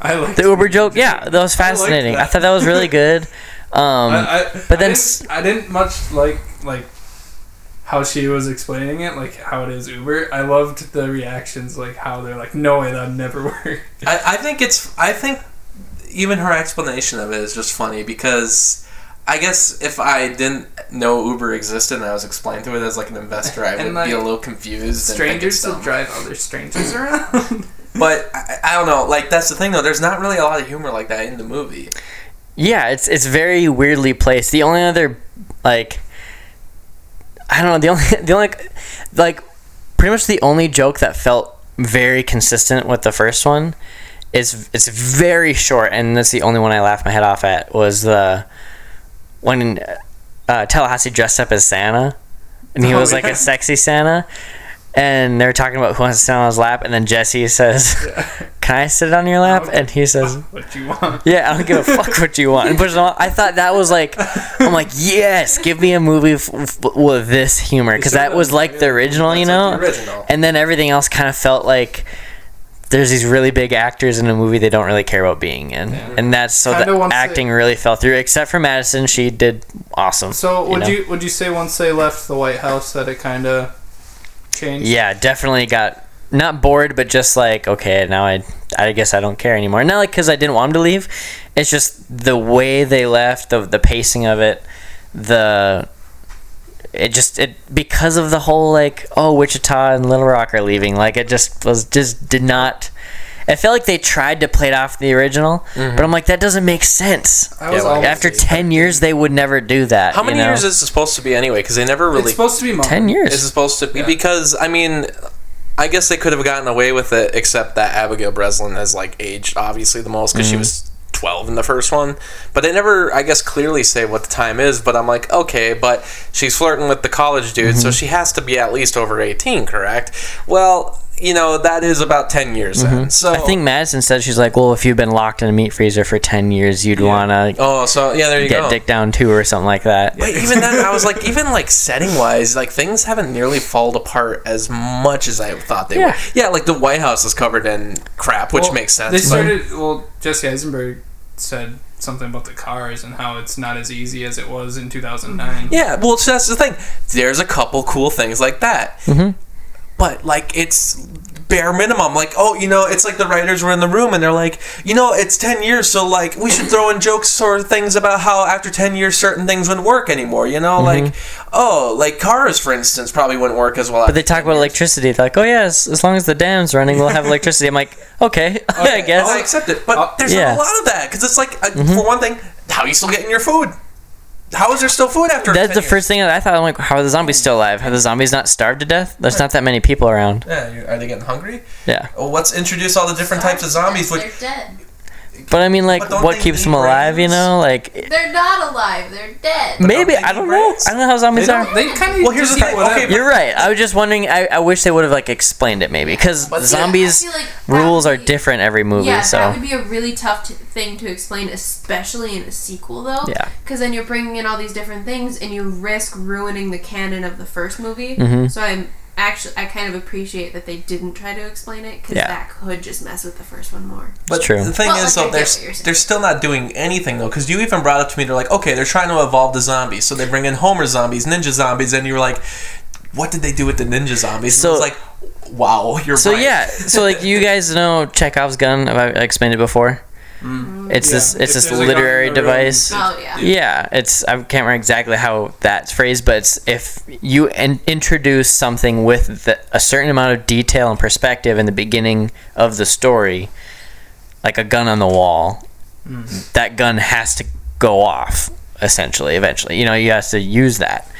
I like The Uber joke, yeah, that was fascinating. I, that. thought that was really good. Um, I, I, but I then didn't, I didn't much like like how she was explaining it, like how it is Uber. I loved the reactions, like how they're like, "No way, that never worked." I, I think it's. I think even her explanation of it is just funny because I guess if I didn't know Uber existed and I was explained to it as like an investor, I would like, be a little confused. Strangers it's still drive other strangers around. But I, I don't know. Like that's the thing though. There's not really a lot of humor like that in the movie. Yeah, it's it's very weirdly placed. The only other like I don't know, the only the only like pretty much the only joke that felt very consistent with the first one is it's very short and that's the only one I laughed my head off at was the when uh, Tallahassee dressed up as Santa and he Oh, was like yeah. a sexy Santa and they're talking about who wants to sit on his lap and then Jesse says can I sit on your lap and he says what you want? yeah, I don't give a fuck what you want. And push on. I thought that was like, I'm like, yes, give me a movie f- f- with this humor because that was like the original, you know. like original. And then everything else kind of felt like there's these really big actors in a movie they don't really care about being in, and that's so Kinda the once they- acting really fell through. Except for Madison, she did awesome. So would know? you would you say once they left the White House that it kind of changed? Yeah, definitely got not bored, but just like okay, now I I guess I don't care anymore. Not like because I didn't want them to leave. It's just the way they left, the the pacing of it, the it just it because of the whole like oh Wichita and Little Rock are leaving. Like it just was just did not. I felt like they tried to play it off the original, mm-hmm. but I'm like that doesn't make sense. I was Yeah, like, After ten years, they would never do that. How you many know? years is it supposed to be anyway? Because they never really It's supposed to be modern. ten years? Is it supposed to be? Yeah. Because I mean, I guess they could have gotten away with it, except that Abigail Breslin has like aged obviously the most because she mm-hmm. was twelve in the first one. But they never, I guess, clearly say what the time is. But I'm like, okay, but she's flirting with the college dude, so mm-hmm. she has to be at least over eighteen, correct? Well, you know that is about ten years then. Mm-hmm. So I think Madison said she's like, well, if you've been locked in a meat freezer for ten years, you'd wanna Oh, so yeah, there you get go. dick down too or something like that. But even then, I was like, even like setting wise, like things haven't nearly fallen apart as much as I thought they Yeah. would. Yeah, like the White House is covered in crap, which Well, makes sense. They but- started. Well, Jesse Eisenberg said something about the cars and how it's not as easy as it was in 2009. Yeah, well, so that's the thing. There's a couple cool things like that. Mhm. But, like, it's bare minimum. Like, oh, you know, it's like the writers were in the room and they're like, you know, it's 10 years, so, like, we should throw in jokes or things about how after 10 years certain things wouldn't work anymore, you know? Like, oh, like cars, for instance, probably wouldn't work as well. But they talk about electricity. They're like, oh yes, as, as long as the dam's running, we'll have electricity. I'm like, okay, I guess. I accept it. But Uh, there's yeah. a lot of that because it's like, uh, for one thing, how are you still getting your food? How is there still food after? That's 10 the years? first thing that I thought. I'm like, how are the zombies still alive? Have the zombies not starved to death? There's not that many people around. Yeah, are they getting hungry? Yeah, Well, let's introduce all the different types of zombies. Which They're dead. But I mean, like, what keeps them alive? You know, like They're not alive. They're dead. maybe don't they I don't know. I don't know how zombies don't, are. they kind of Well, here's the thing. Okay, You're right. I was just wondering. I, I wish they would have like explained it maybe because zombies I feel like rules would are different every movie. Yeah, so that would be a really tough t- thing to explain, especially in a sequel, though. Yeah. Because then you're bringing in all these different things, and you risk ruining the canon of the first movie. Mhm. So I'm actually, I kind of appreciate that they didn't try to explain it, because Yeah. that could just mess with the first one more. But true. the thing Well, is, though, they're, what you're saying. they're still not doing anything, though, because you even brought up to me, they're like, okay, they're trying to evolve the zombies. So they bring in Homer zombies, ninja zombies, and you were like, what did they do with the ninja zombies? And So- I was like, wow, you're so right. yeah. So like you guys know Chekhov's gun. Have I explained it before? Mm. It's this. It's If this there's a gun in literary device. Oh, yeah. Yeah, it's I can't remember exactly how that's phrased, but it's if you in, introduce something with the, a certain amount of detail and perspective in the beginning of the story, like a gun on the wall, mm. that gun has to go off essentially eventually. You know, you have to use that.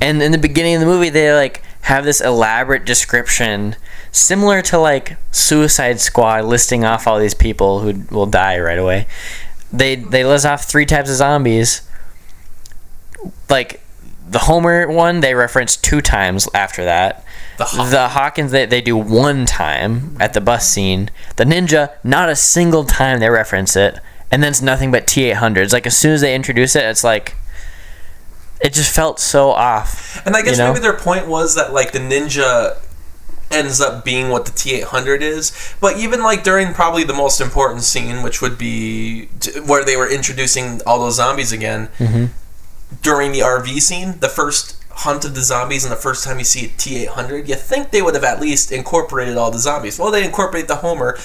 And in the beginning of the movie, they like have this elaborate description similar to like Suicide Squad listing off all these people who will die right away. They they list off three types of zombies. Like the Homer one, they reference two times after that. The The Hawkings they, they do one time at the bus scene. The Ninja, not a single time they reference it. And then it's nothing but T eight hundreds. Like as soon as they introduce it, it's like it just felt so off. And I guess you know? maybe their point was that like the ninja ends up being what the T800 is. But even like during probably the most important scene, which would be t- where they were introducing all those zombies again, Mm-hmm. during the RV scene, the first hunt of the zombies and the first time you see a T800, you think they would have at least incorporated all the zombies. Well, they incorporate the Homer.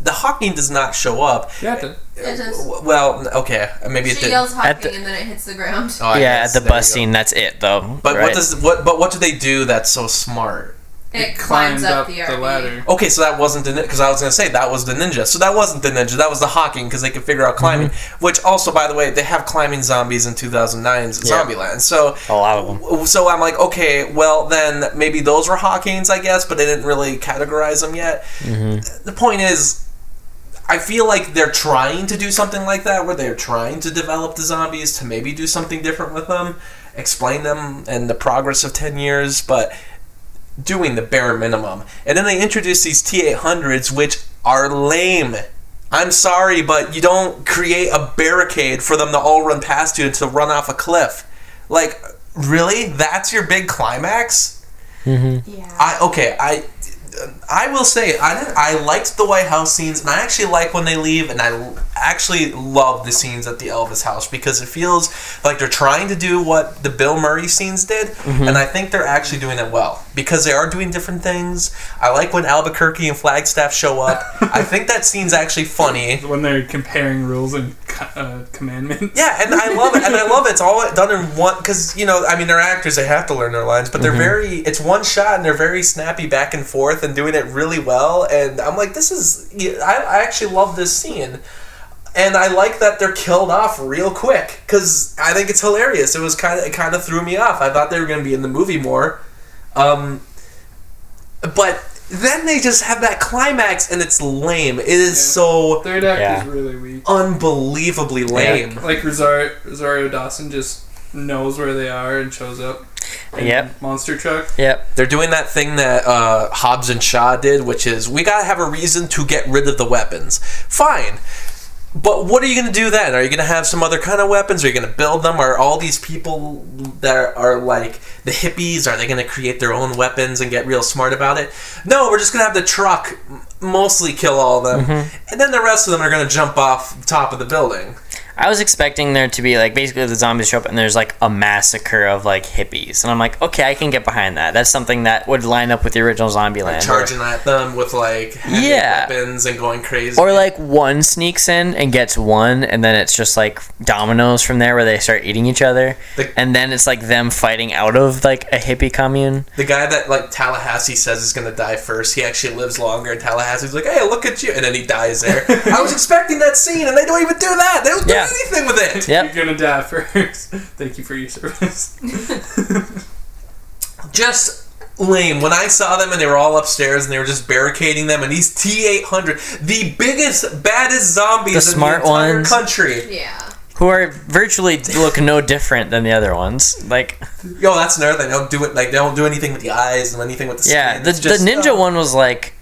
The Hawking does not show up. Yeah, the, It is. W- Well, okay, maybe it She did. yells At hawking the- and then it hits the ground. Oh, yeah, guess. at the There bus scene, that's it though. But right? what does what? But what do they do that's so smart? It, climbs up, the RV. ladder. Okay, so that wasn't the ninja because I was gonna say that was the ninja. So that wasn't the ninja. That was the Hawking because they could figure out mm-hmm. climbing. Which also, by the way, they have climbing zombies in 2009's Yeah. Zombieland. So a lot of them? so I'm like, okay, well then maybe those were Hawkings, I guess, but they didn't really categorize them yet. Mm-hmm. The point is. I feel like they're trying to do something like that, where they're trying to develop the zombies to maybe do something different with them, explain them and the progress of ten years, but doing the bare minimum. And then they introduce these T800s, which are lame. I'm sorry, but you don't create a barricade for them to all run past you and to run off a cliff. Like, really? That's your big climax? Mm-hmm. Yeah. I okay. I I will say I didn't, I liked the White House scenes, and I actually like when they leave, and I actually love the scenes at the Elvis house because it feels like they're trying to do what the Bill Murray scenes did, and I think they're actually doing it well because they are doing different things. I like when Albuquerque and Flagstaff show up. I think that scene's actually funny. when they're comparing rules and uh, commandments. Yeah, and I love it, and I love it. It's all done in one because you know, I mean, they're actors; they have to learn their lines, but they're very. It's one shot, and they're very snappy back and forth, and doing it really well. And I'm like, this is. I, I actually love this scene, and I like that they're killed off real quick because I think it's hilarious. It was kind of it kind of threw me off. I thought they were going to be in the movie more, um, but. Then they just have that climax and it's lame. It is Yeah. so Third act Yeah. is really weak. unbelievably lame. Like Rosario, Rosario Dawson just knows where they are and shows up. In Yep. Monster truck. Yep. They're doing that thing that uh, Hobbs and Shaw did, which is we gotta have a reason to get rid of the weapons. Fine. But what are you going to do then? Are you going to have some other kind of weapons? Are you going to build them? Are all these people that are like the hippies, are they going to create their own weapons and get real smart about it? No, we're just going to have the truck mostly kill all of them. And then the rest of them are going to jump off the top of the building. I was expecting there to be like basically the zombies show up and there's like a massacre of like hippies, and I'm like, okay, I can get behind that. That's something that would line up with the original Zombieland. Charging at them with like heavy Yeah. weapons and going crazy. Or like one sneaks in and gets one, and then it's just like dominoes from there where they start eating each other, The- and then it's like them fighting out of like a hippie commune. the guy that like Tallahassee says is gonna die first, he actually lives longer in Tallahassee. He's like, "Hey, look at you," and then he dies there. I was expecting that scene, and they don't even do that. They don't Yeah. Do anything with it. Yep. You're gonna die first. Thank you for your service. Just lame. When I saw them and they were all upstairs and they were just barricading them, and these T eight hundred, the biggest, baddest zombies The in smart the entire ones. country. Yeah. Who are virtually look no different than the other ones. Like, Yo, that's another thing. They don't do it like they don't do anything with the eyes and anything with the yeah, skin. the, the ninja uh, one was like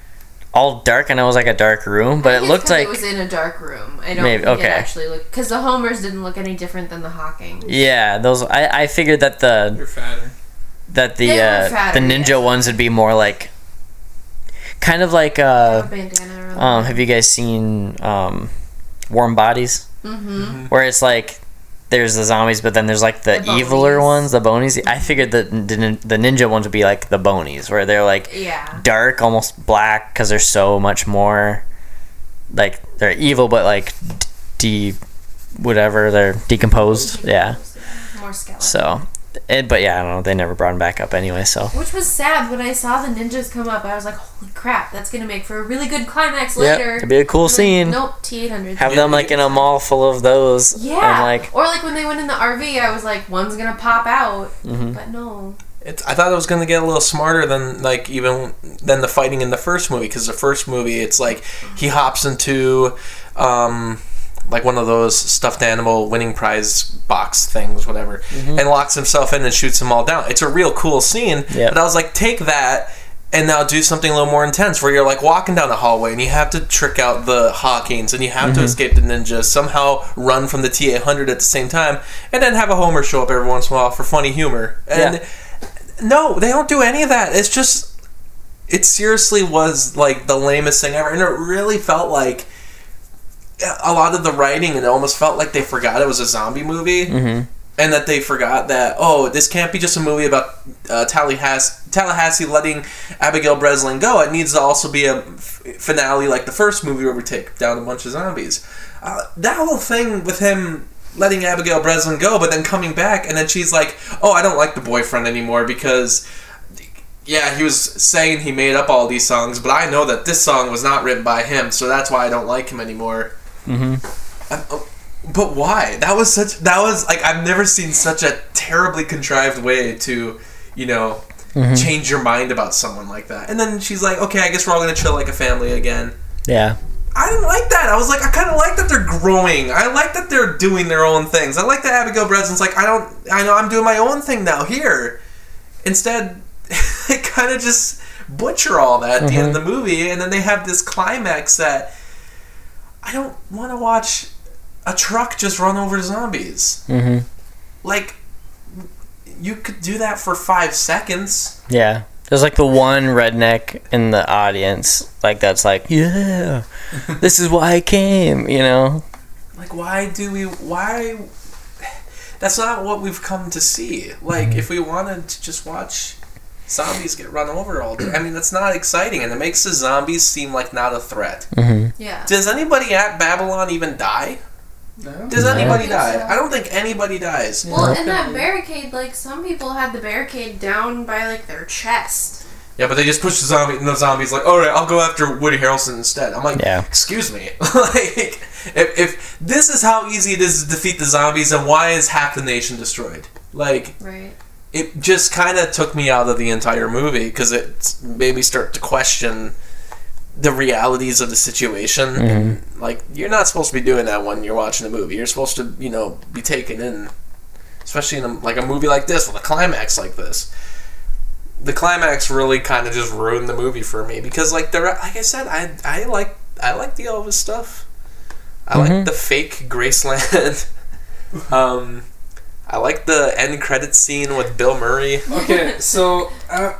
all dark, and it was like a dark room, but I it looked like it was in a dark room. I don't Maybe- think okay. it actually looked because the Homers didn't look any different than the Hawking. yeah. Those I, I figured that the You're that the They uh, fatter, the ninja yeah. ones would be more like kind of like uh A bandana um have you guys seen um warm bodies Mm-hmm. where it's like there's the zombies but then there's like the, The eviler ones the bonies i figured that the, ninja ones would be like the bonies where they're like Yeah. dark almost black because they're so much more like they're evil but like de whatever they're decomposed yeah More skeleton. so it, but yeah i don't know they never brought him back up anyway so Which was sad when I saw the ninjas come up. I was like, "Holy crap! That's gonna make for a really good climax Yep, later." it'd be a cool Like, scene. Nope, T eight hundred. have them like in a mall full of those Yeah. and like or like when they went in the RV, I was like, "One's gonna pop out," Mhm. but no. It's, I thought it was going to get a little smarter than like even than the fighting in the first movie because the first movie it's like he hops into um, like one of those stuffed animal winning prize box things whatever mm-hmm. and locks himself in and shoots them all down. It's a real cool scene. Yep. But I was like, take that. And now do something a little more intense where you're like walking down the hallway and you have to trick out the Hawkings and you have to mm-hmm. escape the ninjas, somehow run from the T 800 at the same time, and then have a Homer show up every once in a while for funny humor. And Yeah. no, they don't do any of that. It's just, it seriously was like the lamest thing ever, and it really felt like a lot of the writing. And it almost felt like they forgot it was a zombie movie, Mhm. and that they forgot that oh, this can't be just a movie about uh, Tallahassee, Tallahassee letting Abigail Breslin go. It needs to also be a f- finale like the first movie where we take down a bunch of zombies. Uh, that whole thing with him letting Abigail Breslin go, but then coming back, and then she's like, "Oh, I don't like the boyfriend anymore because." Yeah, he was saying he made up all these songs, but I know that this song was not written by him, so that's why I don't like him anymore. Mhm. Uh, oh, But why? That was such. That was like I've never seen such a terribly contrived way to, you know, Mm-hmm. change your mind about someone like that. And then she's like, "Okay, I guess we're all gonna chill like a family again." yeah I didn't like that. I was like, I kind of like that they're growing. I like that they're doing their own things. I like that Abigail Breslin's like, I don't, I know I'm doing my own thing now here. Instead, they kind of just butcher all that at the end of the movie, and then they have this climax that I don't want to watch a truck just run over zombies. hmm Like, you could do that for five seconds. Yeah. There's like the one redneck in the audience, like that's like, yeah, this is why I came, you know? Like, why do we? Why? That's not what we've come to see. Like, if we wanted to just watch zombies get run over all day, I mean, that's not exciting, and it makes the zombies seem like not a threat. Mm-hmm. Yeah. Does anybody at Babylon even die? No. Does anybody I think die? I don't think anybody dies. Well, in that barricade, like some people had the barricade down by like their chest. Yeah, but they just push the zombie, and the zombie's like, "All right, I'll go after Woody Harrelson instead." I'm like, Yeah. "Excuse me, like, if, if this is how easy it is to defeat the zombies, then why is half the nation destroyed?" Like, Right. It just kind of took me out of the entire movie because it made me start to question the realities of the situation. And, like, you're not supposed to be doing that when you're watching a movie. You're supposed to, you know, be taken in, especially in a, like a movie like this with a climax like this. The climax really kind of just ruined the movie for me because, like, the like I said, I I like I like the Elvis stuff. I like Mhm. the fake Graceland. um, I like the end credit scene with Bill Murray. Okay, so uh,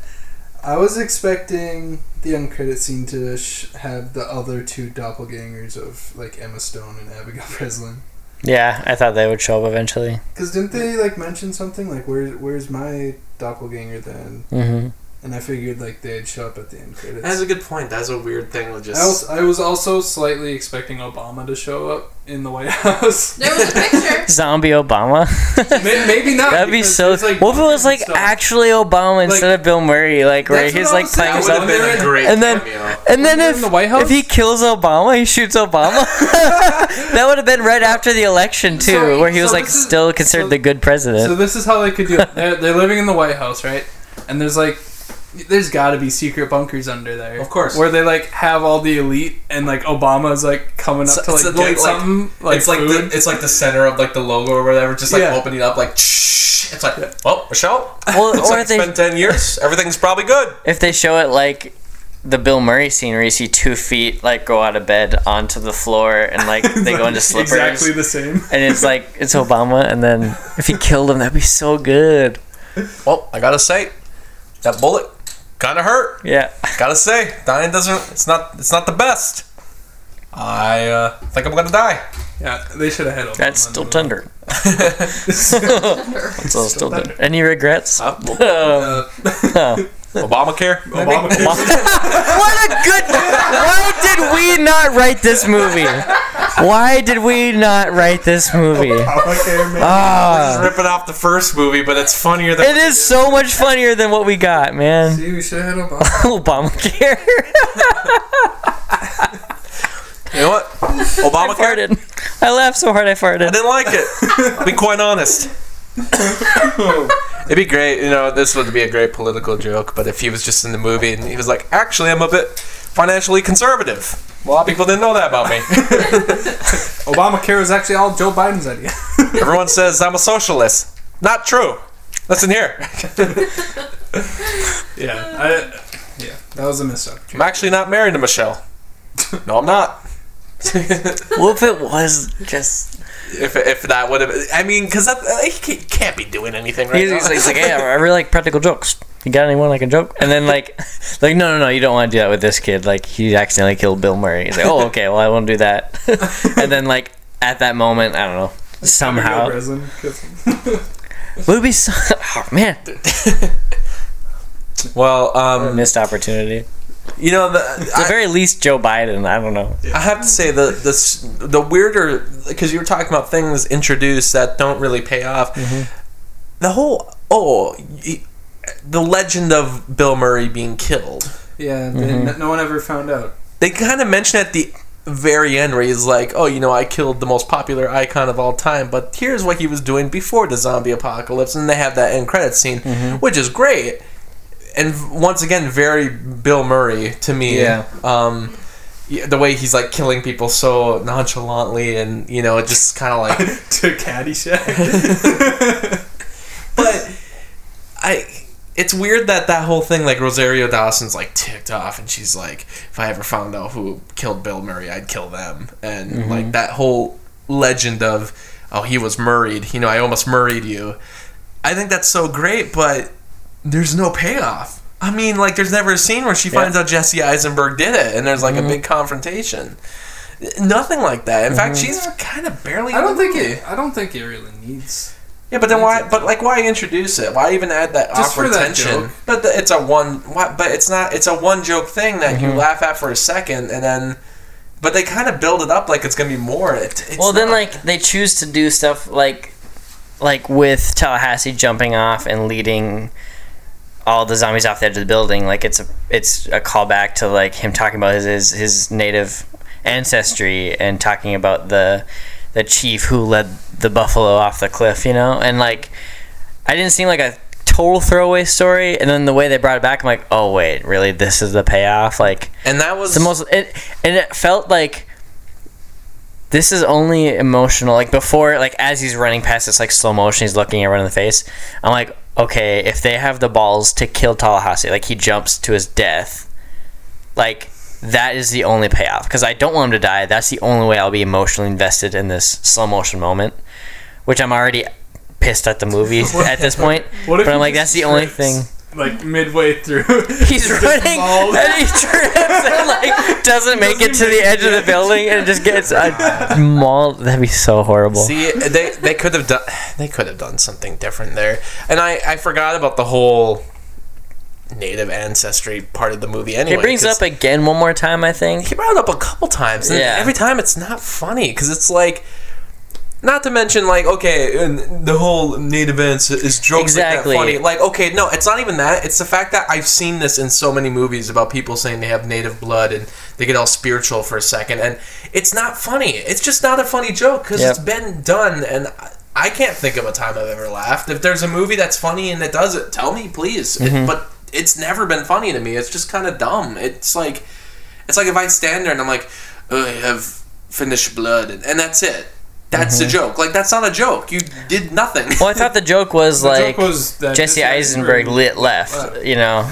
I was expecting the end credit scene to sh- have the other two doppelgangers of like Emma Stone and Abigail Breslin. Yeah, I thought they would show up eventually. Because didn't they like mention something like where where's my doppelganger then? hmm And I figured like they'd show up at the end credits. That's a good point. That's a weird thing with just. I was, I was also slightly expecting Obama to show up in the White House. There was a picture. Zombie Obama. May- Maybe not. That'd be so. there's, like, what if it was like stuff. actually Obama instead of Bill Murray? Like where he's like playing that would something. been a great And then- cameo. And then if in the White House? if he kills Obama, he shoots Obama. that would have been right after the election too, So- where he was like is- still considered so- the good president. So this is how they could do it. They're, they're living in the White House, right? And there's like, there's got to be secret bunkers under there. Of course. Where they like have all the elite, and like Obama's like coming up So- to like so, get like- something. Like it's like food. the it's like the center of like the logo or whatever, just like Yeah. opening up like. Shh. It's like, well, Michelle. well, Looks or like if they been ten years. Everything's probably good. if they show it like the Bill Murray scene where you see two feet like go out of bed onto the floor and like they go into slippers. exactly the same. and it's like it's Obama, and then if he killed him, that'd be so good. Well, I gotta say, that bullet kind of hurt. Yeah, Gotta say, dying doesn't. It's not. It's not the best. I uh, think I'm gonna die. Yeah, they should have had Obama. that's in still tender. So still tender. Any regrets? Uh, Uh, Obamacare. Obama. what a good. Why did we not write this movie? Why did we not write this movie? Ah, ripping off the first movie, but it's funnier than. it is so much funnier than what we got, man. See, we should have had Obama. Obamacare. You know what? I Obamacare. farted. I laughed so hard I farted. I didn't like it. I'll be quite honest. It'd be great, you know, this would be a great political joke, but if he was just in the movie and he was like, actually, I'm a bit financially conservative. A lot of people didn't know that about me. Obamacare was actually all Joe Biden's idea. Everyone says I'm a socialist. Not true. Listen here. yeah, I, yeah, that was a mess up. I'm actually not married to Michelle. No, I'm not. What if it was just? If, if that would have, I mean, because he can't- can't be doing anything right He's, now. he's, he's like, yeah, I really like practical jokes. You got anyone like a joke? And then like, like no, no, no, you don't want to do that with this kid. Like he accidentally killed Bill Murray. He's like, oh, okay, well I won't do that. and then like at that moment, I don't know, somehow Abigail Breslin, 'cause- would be so, oh, man well, um, missed opportunity. You know, the, the I, very least, Joe Biden. I don't know. I have to say the the the weirder because you were talking about things introduced that don't really pay off. The whole oh, the legend of Bill Murray being killed. yeah, they- Mm-hmm. no one ever found out. They kind of mention at the very end where he's like, "Oh, you know, I killed the most popular icon of all time, but here's what he was doing before the zombie apocalypse." And they have that end credit scene, which is great. And once again, very Bill Murray to me. Yeah. Um, the way he's like killing people so nonchalantly, and you know, it just kind of like to Caddyshack. but I it's weird that that whole thing like Rosario Dawson's like ticked off and she's like if I ever found out who killed Bill Murray I'd kill them and like that whole legend of oh he was murrayed you know I almost murrayed you I think that's so great but there's no payoff I mean like there's never a scene where she finds out Jesse Eisenberg did it and there's like a big confrontation nothing like that in fact she's kind of barely I don't think movie. it. I don't think it really needs. Yeah, but then why? But like, why introduce it? Why even add that Just awkward that tension? joke. But the, it's a one. But it's not. It's a one joke thing that Mm-hmm. you laugh at for a second, and then. But they kind of build it up like it's gonna be more. It, it's Well, then not. like they choose to do stuff like, like with Tallahassee jumping off and leading all the zombies off the edge of the building. Like it's a it's a callback to like him talking about his his, his native ancestry and talking about the the chief who led the buffalo off the cliff. You know, and like I didn't seem like a total throwaway story. And then the way they brought it back, I'm like, oh wait, really? This is the payoff? Like and that was the most it, and it felt like this is only emotional like before like as he's running past this like slow motion he's looking everyone in the face i'm like okay if they have the balls to kill tallahassee like he jumps to his death like that is the only payoff. Because i don't want him to die. That's the only way i'll be emotionally invested in this slow motion moment which i'm already pissed at the movie at this point. But i'm like that's the only thing like midway through. He's running and he trips and like doesn't make it to the edge of the building and just gets uh, mauled. That'd be so horrible. See, they they could have done they could have done something different there, and I I forgot about the whole native ancestry part of the movie. Anyway, it brings 'cause up again one more time. I think. he brought it up a couple times, and Yeah. every time it's not funny because it's like. Not to mention, like, okay, and the whole native ants is jokes Exactly. like that funny. Like, okay, no, it's not even that. It's the fact that I've seen this in so many movies about people saying they have native blood and they get all spiritual for a second, and it's not funny. It's just not a funny joke because Yep. it's been done, and I- can't think of a time I've ever laughed. If there's a movie that's funny and it does it, tell me, please. Mm-hmm. but it's never been funny to me. It's just kind of dumb. It's like, it's like if I stand there and I'm like, oh, I have finished blood, and, and that's it. That's the joke. Like that's not a joke. You did nothing. Mm-hmm. Well, I thought the joke was The like joke was that Jesse Eisenberg lit left. left. You know,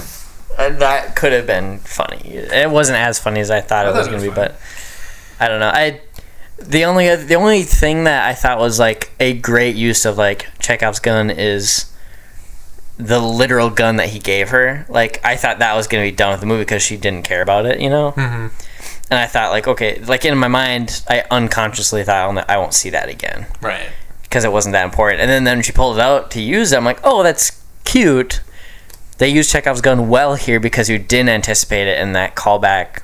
and that could have been funny. It wasn't as funny as I thought I it thought was going to be, but I don't know. I the only the only thing that I thought was like a great use of like Chekhov's gun is the literal gun that he gave her. Like I thought that was going to be done with the movie because she didn't care about it. You know. Mhm. And I thought, like, okay, like in my mind, I unconsciously thought, I'll ne- I won't see that again Right. because it wasn't that important. And then, then she pulled it out to use it, I'm like, oh, that's cute. They used Chekhov's gun well here because you didn't anticipate it, and that callback.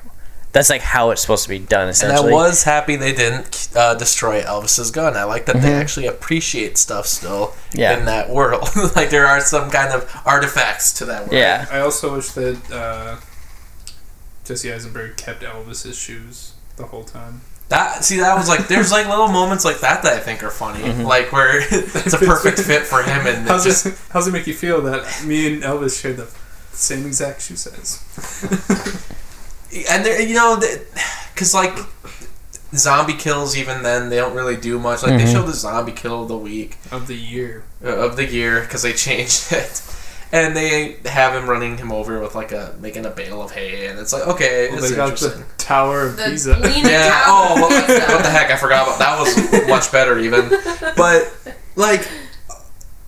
That's like how it's supposed to be done, And I was happy they didn't uh, destroy Elvis's gun. I like that they Mhm. actually appreciate stuff still Yeah. in that world. like there are some kind of artifacts to that world. yeah, I also wish that uh, Jesse Eisenberg kept Elvis's shoes the whole time. That see that was like there's like little moments like that that I think are funny. Mm-hmm. Like where it's a perfect fit for him and How's it's just it? How's it make you feel that me and Elvis share the same exact shoe size? and there you know because like zombie kills even then they don't really do much. Like they Mhm. show the zombie kill of the week Of the year. uh, of the year because they changed it. And they have him running him over with like a making a bale of hay, and it's like okay, Well, it's they got interesting. the Tower of The Pisa. Yeah. tower Oh, of what, what the heck? I forgot about that. Was much better even. But like,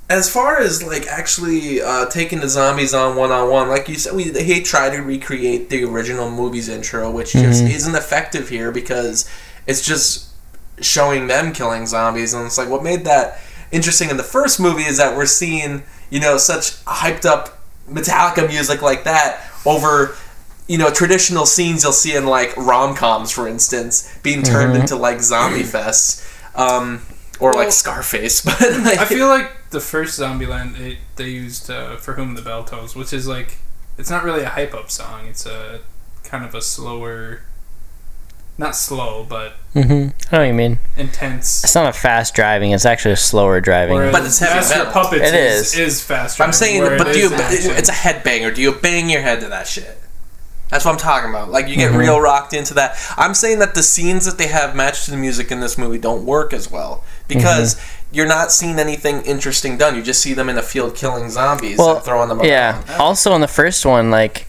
as far as like actually uh, taking the zombies on one on one, like you said, we he tried to recreate the original movie's intro, which just Mhm. isn't effective here because it's just showing them killing zombies, and it's like what made that interesting in the first movie is that we're seeing you know such hyped up Metallica music like that over you know traditional scenes you'll see in like rom-coms for instance being turned Mhm. into like zombie fests um, or Well- like Scarface but like, I feel like the first Zombieland they they used uh, "For Whom the Bell Tolls," which is like it's not really a hype up song. It's a kind of a slower, not slow, but hmm I know what you mean. intense. It's not a fast driving; it's actually a slower driving. Whereas But it's heavy Master metal. Puppets It is, is. is fast. I'm saying where but it do you action. it's a headbanger do you bang your head to that shit that's what I'm talking about. Like you get Mhm. real rocked into that. I'm saying that the scenes that they have matched to the music in this movie don't work as well because you're not seeing anything interesting done. You just see them in a field killing zombies Well, and throwing them around. Yeah. Also, in the first one, like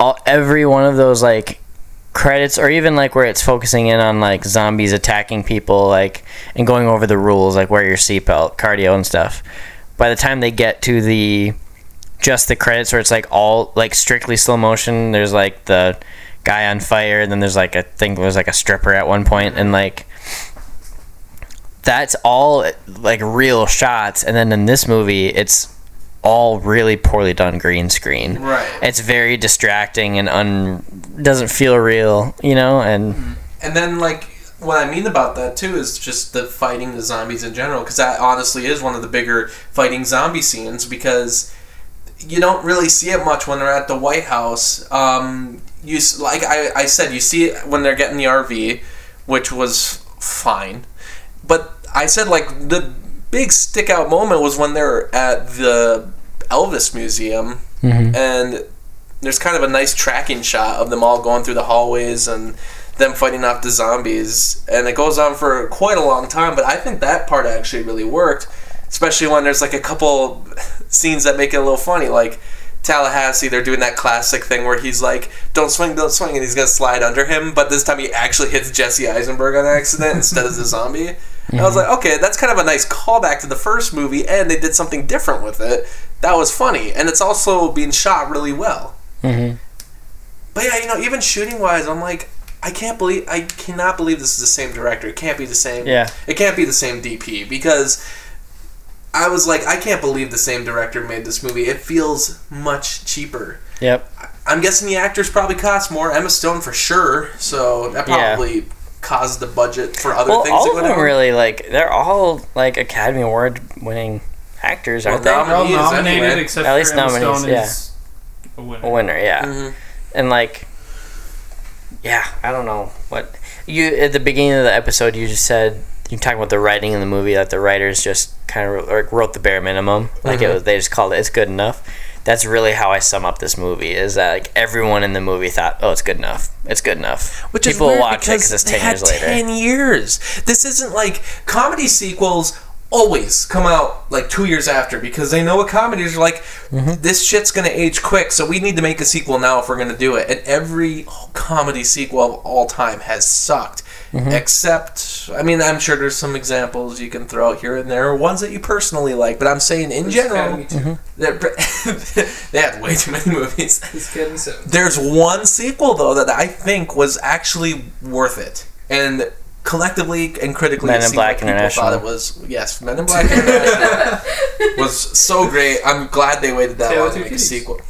all every one of those like credits, or even like where it's focusing in on like zombies attacking people, like and going over the rules, like wear your seatbelt, cardio, and stuff. By the time they get to the just the credits, where it's like all like strictly slow motion, there's like the guy on fire, and then there's like I think there's like a stripper at one point, and like that's all like real shots and then in this movie it's all really poorly done green screen Right. it's very distracting and un doesn't feel real you know and And then, like, what I mean about that too is just the fighting the zombies in general, because that honestly is one of the bigger fighting zombie scenes because you don't really see it much when they're at the White House. Um, you like I, I said, you see it when they're getting the RV, which was fine, but I said like the big stick out moment was when they're at the Elvis Museum mm-hmm. and there's kind of a nice tracking shot of them all going through the hallways and them fighting off the zombies and it goes on for quite a long time but i think that part actually really worked especially when there's like a couple scenes that make it a little funny like tallahassee they're doing that classic thing where he's like don't swing don't swing and he's gonna slide under him but this time he actually hits jesse eisenberg on accident instead of the zombie. And i was mm-hmm. like okay that's kind of a nice callback to the first movie and they did something different with it that was funny, and it's also being shot really well. Mm-hmm. But yeah, you know, even shooting wise, I'm like, I can't believe, I cannot believe this is the same director. It can't be the same. Yeah. It can't be the same DP because I was like, I can't believe the same director made this movie. It feels much cheaper. Yep. I'm guessing the actors probably cost more. Emma Stone for sure. So that Yeah. probably caused the budget for other Well, things all to of them down. really like they're all like Academy Award winning actors, aren't Well, they? They're all Nominees nominated anyway. except At for least Emma nominees, Stone yeah. is a winner. A winner, yeah. Mhm. And like, yeah, I don't know what you at the beginning of the episode you just said you talking about the writing in the movie that the writers just kind of wrote, wrote the bare minimum, like it Mhm. was they just called it it's good enough. That's really how I sum up this movie. Is that like everyone in the movie thought, oh, it's good enough. It's good enough. Which People is weird watch it because because it's they ten had years later. ten years. This isn't like comedy sequels always come out like two years after because they know what comedies are like. Mm-hmm. This shit's gonna age quick, so we need to make a sequel now if we're gonna do it. And every comedy sequel of all time has sucked. Mm-hmm. Except, I mean, I'm sure there's some examples you can throw out here and there, ones that you personally like. But I'm saying in general, Academy too. they're- had way too many movies. It's Academy seven. There's one sequel though that I think was actually worth it, and collectively and critically, Men it in Black like people International. thought it was yes, Men in Black International was so great. I'm glad they waited that Tale long to Two make a sequel.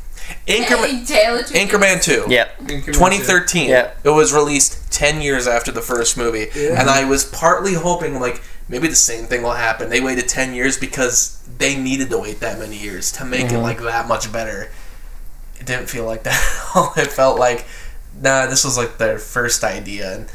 Anchorman, Taylor Two Anchorman Two. Yep. 2013. Yep. It was released 10 years after the first movie. And I was partly hoping, like, maybe the same thing will happen. They waited 10 years because they needed to wait that many years to make Mm-hmm. it, like, that much better. It didn't feel like that at all. It felt like, nah, this was, like, their first idea. And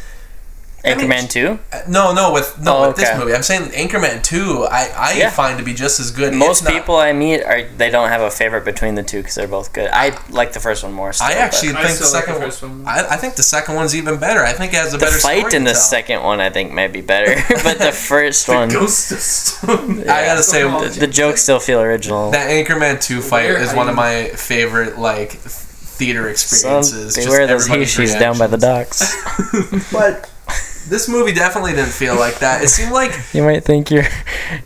I mean, Anchorman two. uh, No, no, with no Oh, with this movie. I'm saying Anchorman 2, I, I Yeah. find to be just as good. Most not- people I meet are they don't have a favorite between the two because they're both good. I like the first one more. Still, I actually I think the still like the second first one. I, I think the second one's even better. I think it has a the better fight story in to the tell. second one I think might be better, but the first one, Ghost of Stone. I gotta say, Yeah. the jokes still feel original. That Anchorman 2 fight Where is are one of my favorite like th- theater Some, experiences. they Just wear those everybody's he down by the docks. But this movie definitely didn't feel like that. It seemed like you might think you're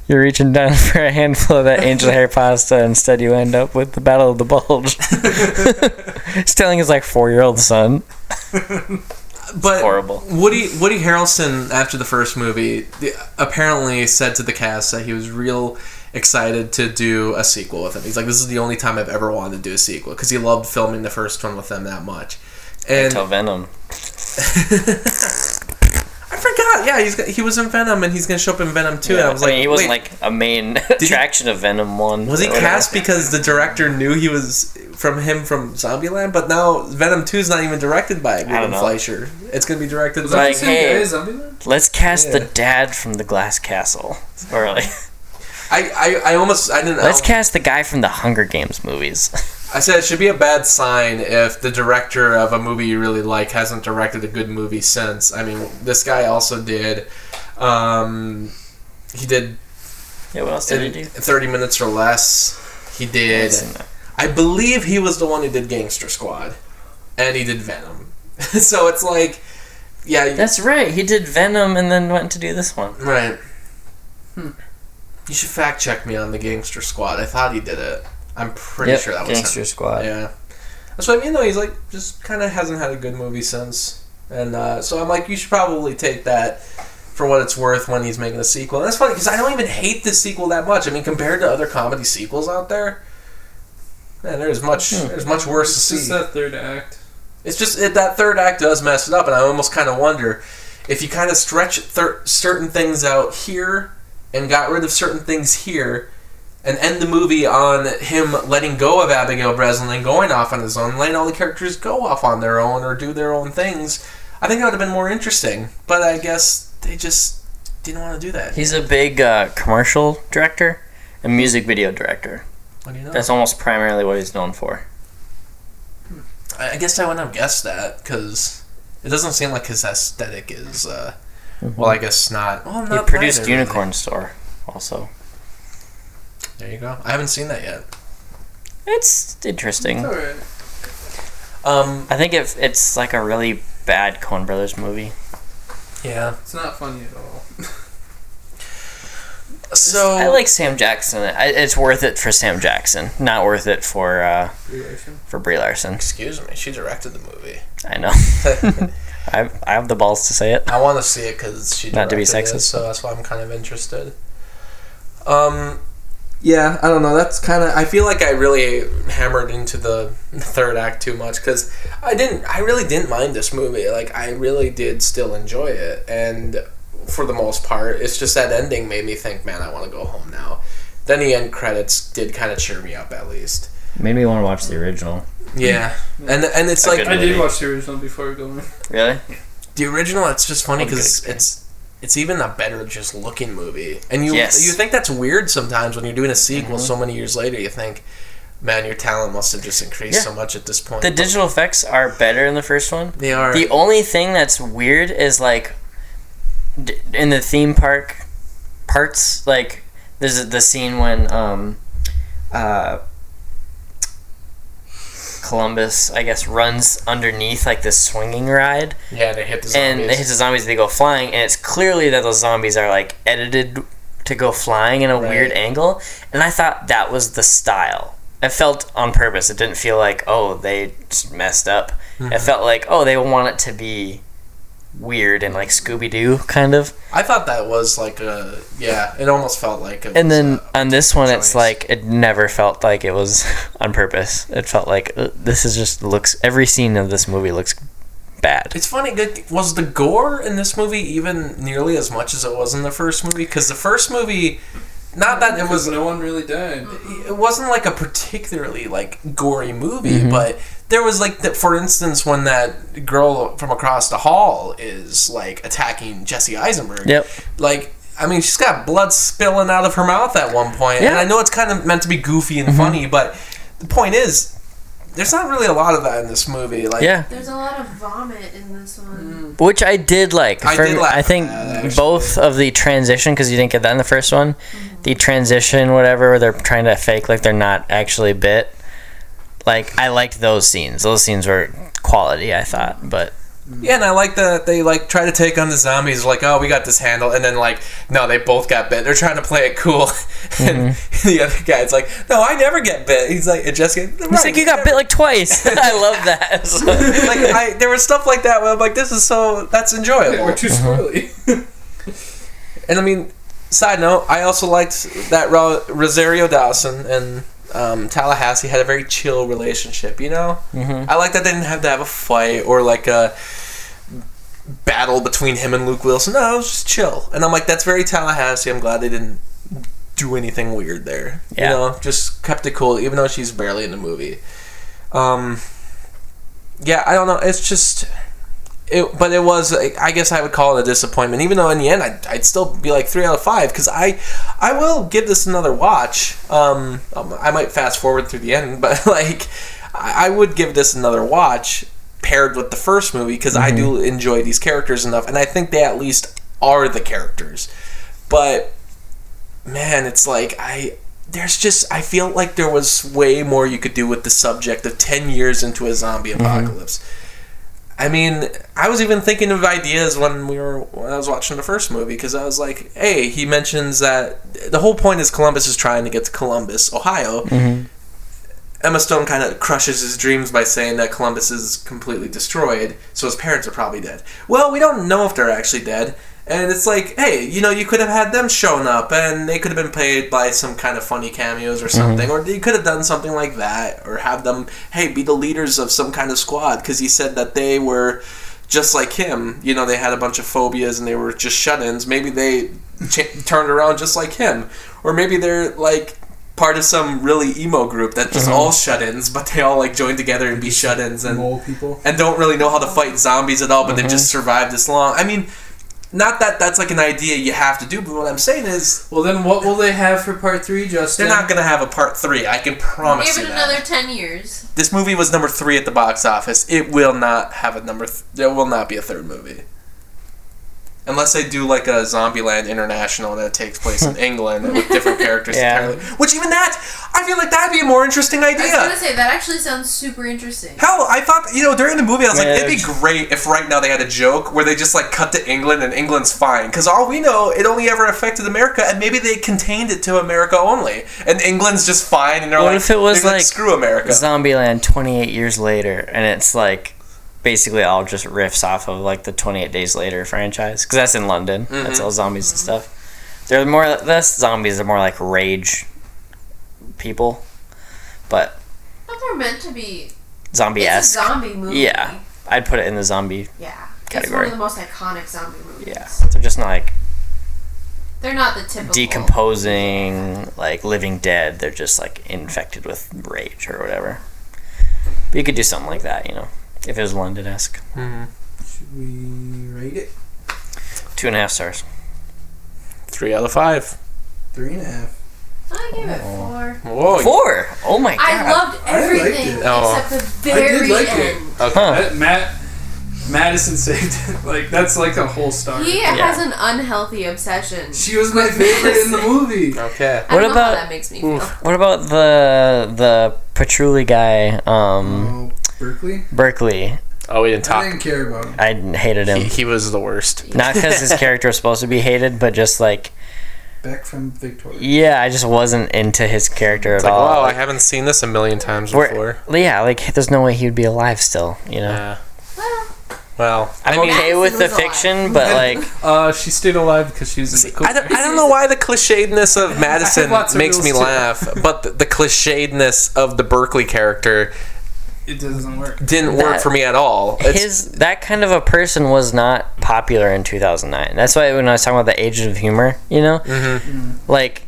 you're reaching down for a handful of that angel hair pasta, instead you end up with the Battle of the Bulge. He's telling his like four year old son. but horrible. Woody Woody Harrelson after the first movie the, apparently said to the cast that he was real excited to do a sequel with him. He's like, this is the only time I've ever wanted to do a sequel because he loved filming the first one with them that much. And Until Venom. I. Yeah, he's he was in Venom and he's gonna show up in Venom too. and I was I like, mean, he wasn't like a main he- attraction of Venom one. Was he cast because the director knew he was from him from Zombieland? But now Venom Two is not even directed by don't Ruben. Fleischer. It's gonna be directed by. that Like, hey. Zombieland? Let's cast Yeah. the dad from the Glass Castle. Or like, I, I, I almost I didn't. let's I, cast the guy from the Hunger Games movies. I said it should be a bad sign if the director of a movie you really like hasn't directed a good movie since. I mean, this guy also did. Um, he did yeah, what else did he do? thirty minutes or less. He did. I believe he was the one who did Gangster Squad, and he did Venom. so it's like, yeah, you- That's right. He did Venom and then went to do this one. right. Hmm. You should fact check me on the Gangster Squad. I thought he did it. I'm pretty Yep, sure that was Gangster him. Squad. Yeah, that's what I mean. Though he's like just kind of hasn't had a good movie since, and uh, so I'm like, you should probably take that for what it's worth when he's making a sequel. And that's funny because I don't even hate this sequel that much. I mean, compared to other comedy sequels out there, man, there's much there's much worse It's to just see. that third act. It's just it, that third act does mess it up, and I almost kind of wonder if you kind of stretch thir- certain things out here and got rid of certain things here, and end the movie on him letting go of Abigail Breslin and going off on his own, letting all the characters go off on their own or do their own things. I think that would have been more interesting, but I guess they just didn't want to do that. He's a big uh, commercial director and music video director. What do you know? That's almost primarily what he's known for. I I guess I wouldn't have guessed that because it doesn't seem like his aesthetic is. Uh, well, I guess not. Well, He not produced neither, really. Unicorn Store also. There you go. I haven't seen that yet. It's interesting. It's alright. Um, I think if it's like a really bad Coen Brothers movie. yeah. It's not funny at all. So I like Sam Jackson. I, it's worth it for Sam Jackson, not worth it for uh, for Brie Larson. Excuse me, she directed the movie. I know. I I have the balls to say it. I want to see it because she Not to be directed it, sexist. so that's why I'm kind of interested. Um, yeah, I don't know. That's kind of. I feel like I really hammered into the third act too much because I didn't. I really didn't mind this movie. Like I really did still enjoy it, and for the most part, it's just that ending made me think, man, I want to go home now. Then the end credits did kind of cheer me up at least. Made me want to watch the original. Yeah, and and it's A like I did watch the original before going. Really? The original, it's just funny What a good because it's it's even a better just looking movie, and you Yes. you think that's weird sometimes when you're doing a sequel Mm-hmm. so many years later. You think, man, your talent must have just increased Yeah. so much at this point. The digital effects are better in the first one. they are The only thing that's weird is like d- in the theme park parts, like there's the scene when um uh Columbus, I guess, runs underneath like this swinging ride, yeah. They hit the zombies. and they hit the zombies. They go flying, and it's clearly that those zombies are like edited to go flying in a Right. weird angle. And I thought that was the style. It felt on purpose. It didn't feel like oh they just messed up. Mm-hmm. It felt like oh they want it to be weird and like Scooby Doo kind of. I thought that was like a yeah. It almost felt like. It And was then a on this one, it's like it never felt like it was on purpose. It felt like uh, this is just looks. Every scene of this movie looks bad. It's funny. good- Was the gore in this movie even nearly as much as it was in the first movie? Because the first movie, not that it was no one really died. it wasn't like a particularly like gory movie, but there was like that. For instance, when that girl from across the hall is like attacking Jesse Eisenberg. Yep. Like, I mean, she's got blood spilling out of her mouth at one point, and Yeah. I know it's kind of meant to be goofy and mm-hmm. funny, but the point is, there's not really a lot of that in this movie. Like, Yeah. There's a lot of vomit in this one. Mm. Which I did like. I For did me- laugh I think at that, both of the transition because you didn't get that in the first one. Mm-hmm. The transition, whatever, where they're trying to fake like they're not actually bit. Like I liked those scenes. Those scenes were quality. I thought, but Yeah, and I like that they like try to take on the zombies. Like, oh, we got this handle, and then like, no, they both got bit. They're trying to play it cool, and the other guy's like, no, I never get bit. He's like, and Jessica, Mm-hmm. he's like, "You got bit like twice." I love that. like I, there was stuff like that where I'm like, this is so that's enjoyable. We're too squirrely. And I mean, side note, I also liked that Ro- Rosario Dawson and um, Tallahassee had a very chill relationship. You know, mm-hmm. I like that they didn't have to have a fight or like a battle between him and Luke Wilson. No, it was just chill. And I'm like, that's very Tallahassee. I'm glad they didn't do anything weird there. Yeah. You know, just kept it cool, even though she's barely in the movie. Um, yeah, I don't know. It's just. It, but it was I guess I would call it a disappointment. Even though in the end I'd, I'd still be like three out of five because I I will give this another watch. Um, um, I might fast forward through the end but like I, I would give this another watch paired with the first movie because I do enjoy these characters enough and I think they at least are the characters. But man it's like I there's just I feel like there was way more you could do with the subject of 10 years into a zombie apocalypse I mean, I was even thinking of ideas when we were when I was watching the first movie because I was like, "Hey, he mentions that the whole point is Columbus is trying to get to Columbus, Ohio." Mm-hmm. Emma Stone kind of crushes his dreams by saying that Columbus is completely destroyed, so his parents are probably dead. Well, we don't know if they're actually dead, and it's like, hey, you know, you could have had them shown up, and they could have been played by some kind of funny cameos or something, or you could have done something like that, or have them, hey, be the leaders of some kind of squad, because he said that they were just like him. You know, they had a bunch of phobias and they were just shut-ins. Maybe they ch- turned around just like him, or maybe they're like part of some really emo group that just all shut-ins, but they all like join together and be shut-ins and and don't really know how to fight zombies at all, but they've just survived this long. I mean, not that that's like an idea you have to do, but what I'm saying is Well, then what will they have for part three, Justin? they're not going to have a part three. I can promise Give you it that. another 10 years. This movie was number three at the box office. It will not have a number. Th- there will not be a third movie. Unless they do like a Zombieland International that takes place in England with different characters Yeah. entirely. Which even that, I feel like that'd be a more interesting idea. I was gonna say that actually sounds super interesting. Hell, I thought you know during the movie I was like, it'd be great if right now they had a joke where they just like cut to England and England's fine because all we know it only ever affected America and maybe they contained it to America only and England's just fine and they're What like, if it was they're like screw America? Zombieland 28 years later, and it's like basically all just riffs off of like the 28 Days Later franchise because that's in London. That's mm-hmm. all zombies and stuff. They're more less zombies. They're more like rage people, but But they're meant to be. zombie It's a esque. zombie movie. Yeah, I'd put it in the zombie. Yeah. It's Category. one of the most iconic zombie movies. Yeah, they're just not like They're not the typical. decomposing, like living dead. They're just like infected with rage or whatever. But you could do something like that, you know, if it was London esque. Should we rate it? Two and a half stars. Three out of five. Three and a half. I give it four. Whoa. Four. Oh my god. I loved I liked everything it. Oh. except the very I did like it. Okay. Huh. That- Matt Madison saved it. Like that's like a whole star. He has an unhealthy obsession. She was my favorite in the movie. Okay. I What about- how that makes me feel. What about the the patchouli guy, um, Oh, Berkeley. Berkeley? Oh, we didn't talk. I talk. didn't care about him. I hated him. he was the worst. Not because his character was supposed to be hated, but just like, Back from Victoria. yeah, I just wasn't into his character It's at like, all. wow, I haven't seen this a million times we're- before. yeah, like there's no way he would be alive still. You know, Yeah. Well, Well, I'm I mean, okay with the Madison was fiction, but like, Uh, she stayed alive because she was in the I don't, I don't know why the clichédness of Madison lots of makes me too. laugh, but the, the clichédness of the Berkeley character It doesn't work. didn't work for me at all. It's, his that kind of a person was not popular in 2009. That's why when I was talking about the age of humor, you know, Mm-hmm. like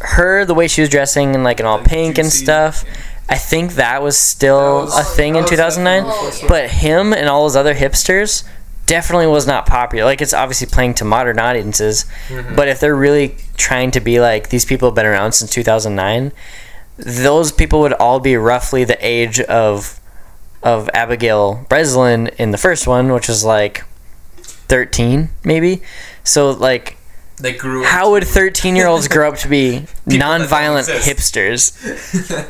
her the way she was dressing in like an all Like pink and juicy. stuff. I think that was still That was- a thing in 2009. But him and all those other hipsters definitely was not popular. Like it's obviously playing to modern audiences, but if they're really trying to be like these people have been around since 2009, those people would all be roughly the age of of Abigail Breslin in the first one, which was like 13 maybe. So like they grew. how would 13 year olds grow up to be non-violent hipsters?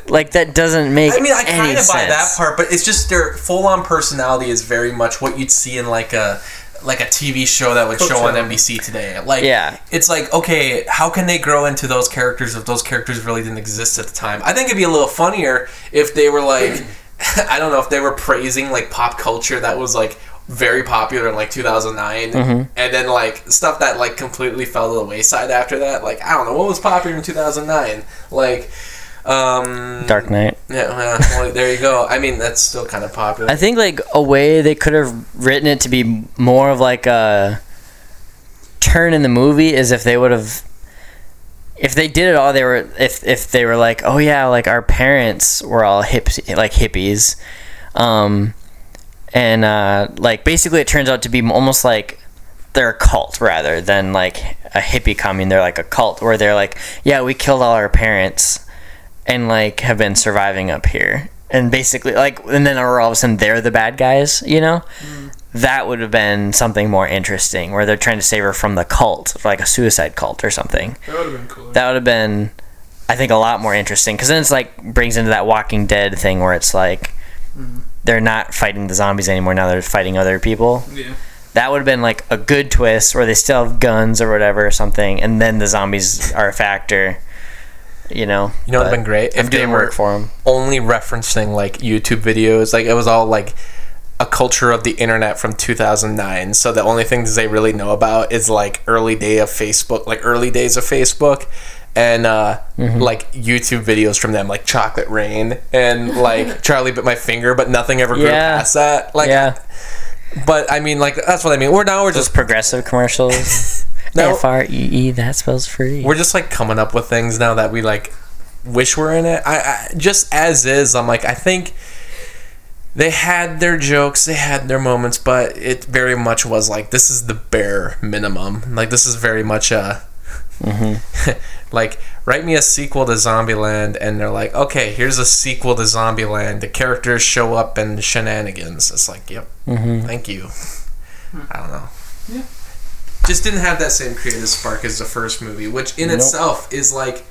like that doesn't make I mean, I any kind of sense. buy that part, but it's just their full-on personality is very much what you'd see in like a like a TV show that would show on Coachella. NBC today. Like, Yeah. it's like okay, how can they grow into those characters if those characters really didn't exist at the time? I think it'd be a little funnier if they were like, I don't know, if they were praising like pop culture that was like very popular in like 2009 Mm-hmm. and then like stuff that like completely fell to the wayside after that like i don't know what was popular in 2009 like um Dark Knight. yeah, well, there you go. I mean, that's still kind of popular. I think like a way they could have written it to be more of like a turn in the movie is if they would have if they did it all they were if if they were like oh yeah like our parents were all hip like hippies um and uh like basically it turns out to be almost like they're a cult rather than like a hippie commune they're like a cult where they're like yeah we killed all our parents and like have been surviving up here. And basically like and then all of a sudden they're the bad guys you know? Mm. That would have been something more interesting where they're trying to save her from the cult like a suicide cult or something. That would have been cool. that would have been i think a lot more interesting because then it's like brings into that walking dead thing where it's like mm-hmm. they're not fighting the zombies anymore now they're fighting other people. Yeah. that would have been like a good twist where they still have guns or whatever or something and then the zombies are a factor you know you know, it'd been great if they were work for them only referencing like YouTube videos. Like it was all like a culture of the internet from 2009. So the only things they really know about is like early day of Facebook, like early days of Facebook. And uh, Mm-hmm. like YouTube videos from them, like Chocolate Rain and like Charlie bit my finger, but nothing ever grew Yeah. past that. Like, yeah but I mean, like that's what I mean. We're now we're those just progressive commercials No. f-r-e-e that spells free we're just like coming up with things now that we like wish we were in it. I, I just as is. I'm like I think they had their jokes, they had their moments, but it very much was like this is the bare minimum. Like this is very much a mm-hmm. like write me a sequel to Zombieland, and they're like, okay, here's a sequel to Zombieland. The characters show up and shenanigans. It's like, yep, mm-hmm. thank you. Hmm. I don't know. Yeah. Just didn't have that same creative spark as the first movie, which in Nope. itself is like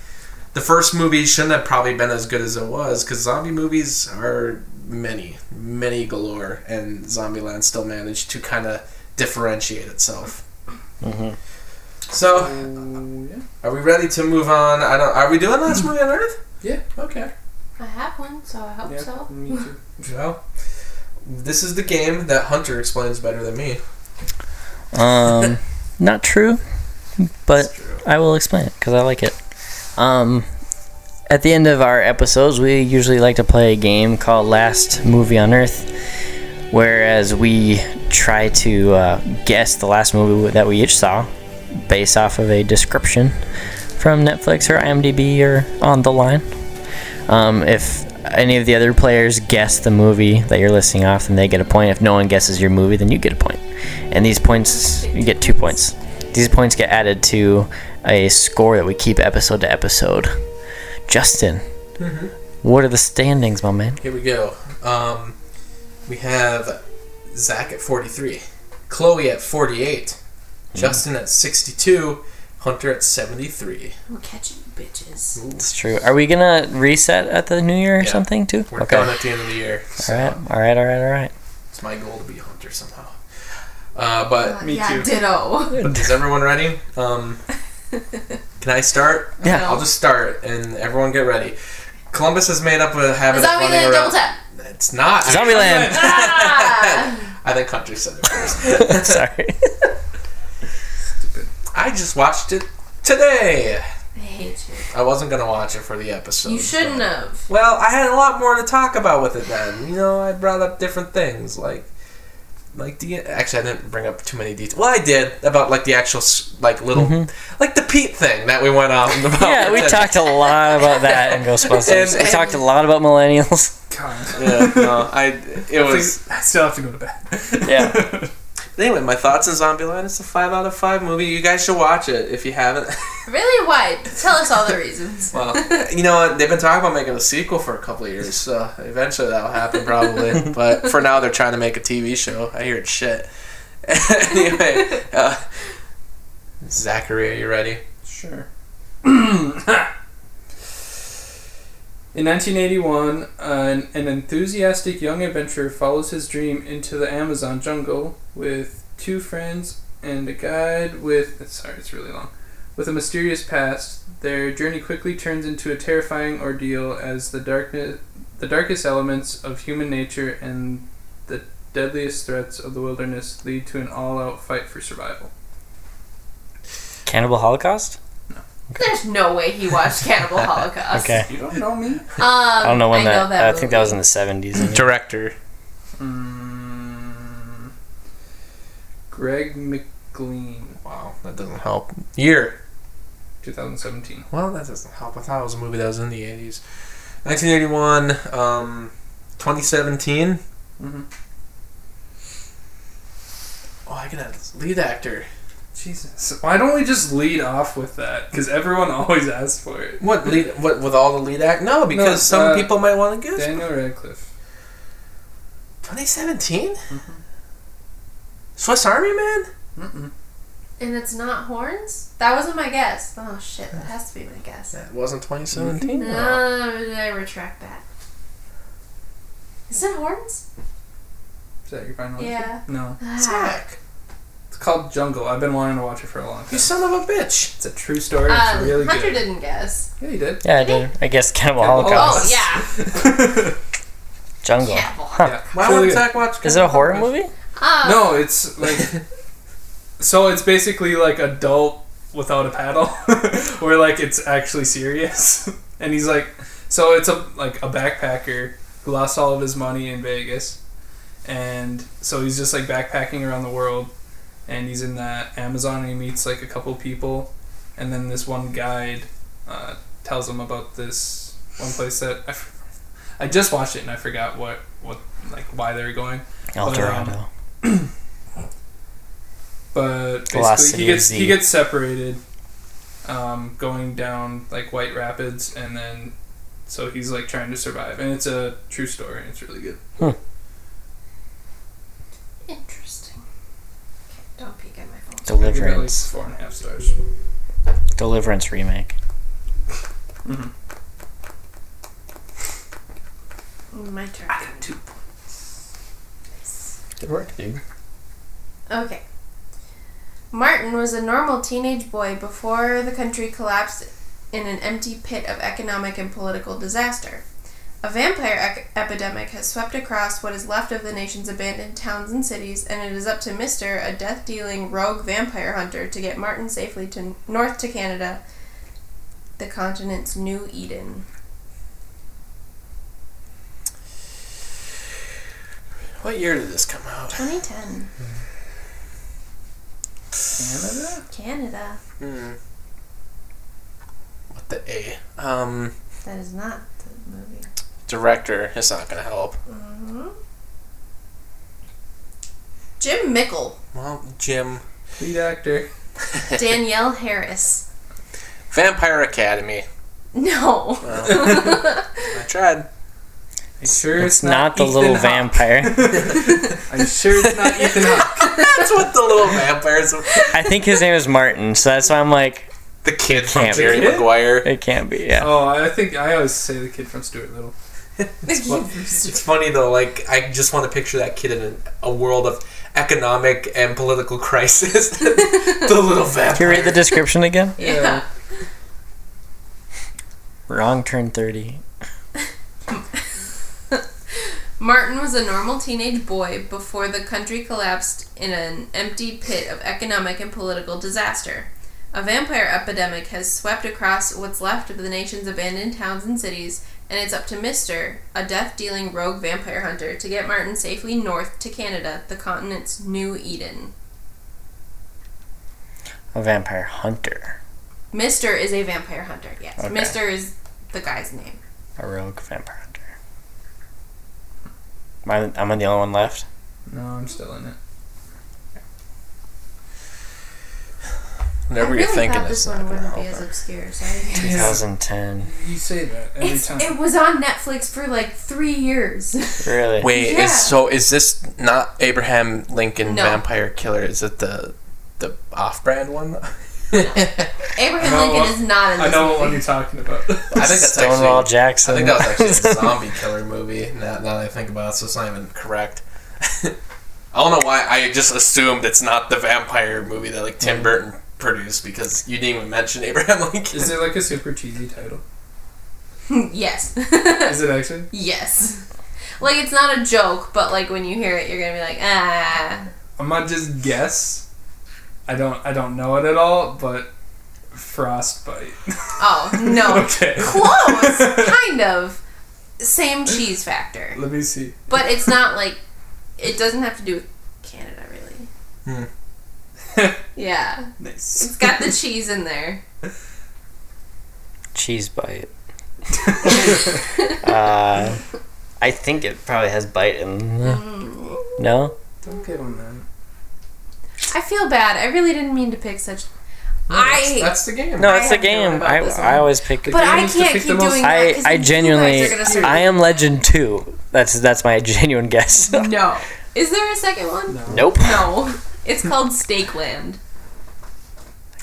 the first movie shouldn't have probably been as good as it was because zombie movies are many, many galore, and Zombieland still managed to kind of differentiate itself. Mhm. So, Oh, yeah. are we ready to move on? I don't. Are we doing last movie on Earth? Yeah. Okay. I have one, so I hope Yeah, so. me too. Well, this is the game that Hunter explains better than me. Um, not true, but true. I will explain it because I like it. Um, at the end of our episodes, we usually like to play a game called Last Movie on Earth, whereas we try to uh, guess the last movie that we each saw based off of a description from Netflix or IMDb or on the line. Um, if any of the other players guess the movie that you're listing off, then they get a point. If no one guesses your movie, then you get a point. And these points, you get two points. These points get added to a score that we keep episode to episode. Justin, what are the standings, my man? Here we go. Um, we have Zach at 43, Chloe at 48, Justin at 62, Hunter at 73. We're catching you bitches. It's true. Are we gonna reset at the new year or Yeah. something too? We're okay. done at the end of the year. So All right. All right. All right. All right. It's my goal to be Hunter somehow. Uh, but Uh, Me yeah, too. ditto. is everyone ready? Um, can I start? Yeah. I'll just start, and everyone get ready. Columbus has made up a habit of running Land around. double tap. It's not. Zombieland. Ah! I think country said it first. Sorry. I just watched it today. I hate you. I wasn't gonna watch it for the episode. You shouldn't but- have. Well, I had a lot more to talk about with it then. You know, I brought up different things like, like the actually I didn't bring up too many details. Well, I did about like the actual like little like the Pete thing that we went out and about. Mm-hmm. yeah, we And- talked a lot about that in Ghostbusters. And- we talked a lot about millennials. God. Yeah, no, I it I, was. think I still have to go to bed. Yeah. Anyway, my thoughts on Zombieland. It's a five out of five movie. You guys should watch it if you haven't. Really? Why? Tell us all the reasons. Well, you know what? They've been talking about making a sequel for a couple of years, so eventually that'll happen probably. but for now, they're trying to make a TV show. I hear it's shit. anyway, uh, Zachary, are you ready? Sure. In 1981, an, an enthusiastic young adventurer follows his dream into the Amazon jungle with two friends and a guide with. Sorry, it's really long. With a mysterious past, their journey quickly turns into a terrifying ordeal as the darkness, the darkest elements of human nature and the deadliest threats of the wilderness lead to an all-out fight for survival. Cannibal Holocaust? There's no way he watched Cannibal Holocaust. Okay. You don't know me? Um, I don't know when I that. Know I think that was in the 70s. Director. Mm, Greg McLean, Wow, that doesn't help. Year. 2017. Well, that doesn't help. I thought it was a movie that was in the 80s. 1981, um, 2017. Mm-hmm. Oh, I got a lead actor. Jesus. Why don't we just lead off with that? Because everyone always asks for it. What lead? What with all the lead act? No, because No, some uh, people might want to guess. Daniel Radcliffe. 2017. Swiss Army Man. Mm-mm. And it's not horns? That wasn't my guess. Oh shit, that has to be my guess. That wasn't 2017. No, I retract that. Is it horns? Is that your final answer? Yeah. No. Ah. Zach, It's called Jungle. I've been wanting to watch it for a long time. you time. son of a bitch. It's a true story. It's Um, really Hunter good. didn't guess. Yeah, you did. Yeah, I did. I guess Cannibal Cannibal Holocaust. Oh yeah, Jungle. Cannibal. Huh. Yeah. Why It's would good. Zach watch? Is it a horror movie? Um, No, it's like. so it's basically like adult without a paddle, where like it's actually serious. and he's like, so it's a like a backpacker who lost all of his money in Vegas, and so he's just like backpacking around the world, and he's in that Amazon and he meets like a couple people, and then this one guide uh, tells him about this one place that I, f- I just watched it and I forgot what what like why they were going. El um, Dorado. but basically he gets he gets separated um, going down like white rapids and then so he's like trying to survive and it's a true story and it's really good Interesting. Okay, don't peek at like Deliverance. four and a half stars. Deliverance remake. Mm-hmm. My turn. I got two. points. Good work, dude. Okay. Martin was a normal teenage boy before the country collapsed in an empty pit of economic and political disaster. A vampire ec- epidemic has swept across what is left of the nation's abandoned towns and cities, and it is up to Mister, a death dealing rogue vampire hunter, to get Martin safely to north to Canada, the continent's new Eden. What year did this come out? 2010. Canada? Canada. Hmm. What the A? Um, That is not the movie. Director. It's not gonna help. hmm Jim Mickle. Well, Jim. Lead actor. Danielle Harris. Vampire Academy. No. I tried. I'm sure It's, it's, not, the Ethan little Hawke. vampire. I'm sure it's not Ethan Hawke. That's what the little vampires. I think his name is Martin, so that's why I'm like, The kid from Can't be. Jerry Maguire. it can't be. Yeah. Oh, I think I always say the kid from Stuart Little. It's funny though. Like I just want to picture that kid in a, a world of economic and political crisis. the little vampire. Can you read the description again? yeah. Wrong turn 30. Martin was a normal teenage boy before the country collapsed in an empty pit of economic and political disaster. A vampire epidemic has swept across what's left of the nation's abandoned towns and cities, and it's up to Mister, a death dealing rogue vampire hunter, to get Martin safely north to Canada, the continent's new Eden. A vampire hunter. Mister is a vampire hunter, yes. Okay. Mister is the guy's name. A rogue vampire hunter. Am I, am I the only one left? No, I'm still in it. Whatever I you're really thinking, thought this one wouldn't be as obscure, so I didn't 2010. You say that every It's, time. it was on Netflix for like three years. Really? Wait, Yeah. is so is this not Abraham Lincoln No. Vampire Killer? Is it the the off-brand one? Abraham Lincoln what- is not in this I this know what one you're talking about. I think that's Stonewall actually. Jackson. I think that was actually a zombie killer movie. Now, now that I think about it, so it's not even correct. I don't know why I just assumed it's not the vampire movie that like Tim mm. Burton produced because you didn't even mention Abraham Lincoln. Is it like a super cheesy title? yes. Is it actually? yes. Like it's not a joke, but like when you hear it, you're gonna be like, ah. I'm gonna just guess. I don't. I don't know it at all, but frostbite. Oh no. okay. Close. kind of. Same cheese factor, Let me see. but it's not like. It doesn't have to do with Canada, really. Yeah, Nice. it's got the cheese in there. Cheese bite. uh, I think it probably has bite in. Mm. No? Don't give him that. I feel bad. I really didn't mean to pick such. That's, I. that's the game. No, I it's the game. I, I always pick. But I game is can't keep the most- doing that. I 'cause I genuinely guys are gonna start- I am Legend two. That's that's my genuine guess. No. Is there a second one? nope. No. It's called Stake Land.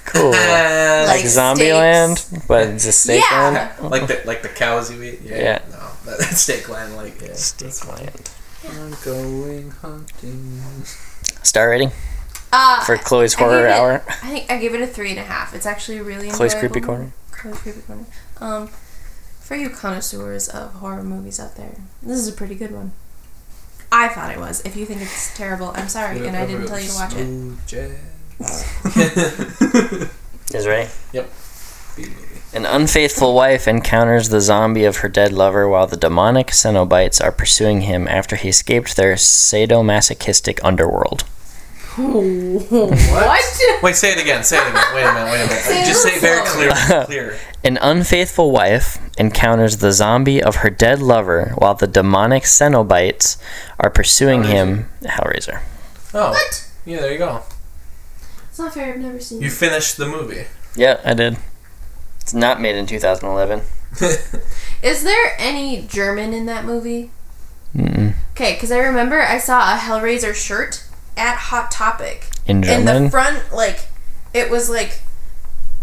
Cool. Uh, Like Like Zombieland, but it's a steak Yeah. land. like the like the cows you eat. Yeah. Yeah. No, that, that's steak land. Like yeah. Steak land. I'm going hunting. Star rating Uh, for Chloe's I gave horror it- hour. I think I gave it a three and a half. It's actually really Chloe's enjoyable. creepy corner. Chloe's creepy corner. Um, for you connoisseurs of horror movies out there, this is a pretty good one. I thought it was. If you think it's terrible, I'm sorry, and I didn't tell you to watch it. Smooth jazz. Is ready. B. An unfaithful wife encounters the zombie of her dead lover while the demonic Cenobites are pursuing him after he escaped their sadomasochistic underworld. What? Wait, say it again. Say it again. Wait a minute. Wait a minute. Say Just say it very slower. clear. Clear. An unfaithful wife encounters the zombie of her dead lover while the demonic Cenobites are pursuing him. Hellraiser. Oh. What? Yeah. There you go. It's not fair. I've never seen. You it. finished the movie. Yeah, I did. It's not made in 2011. Is there any German in that movie? Okay, because I remember I saw a Hellraiser shirt at Hot Topic. In And the front, like, it was like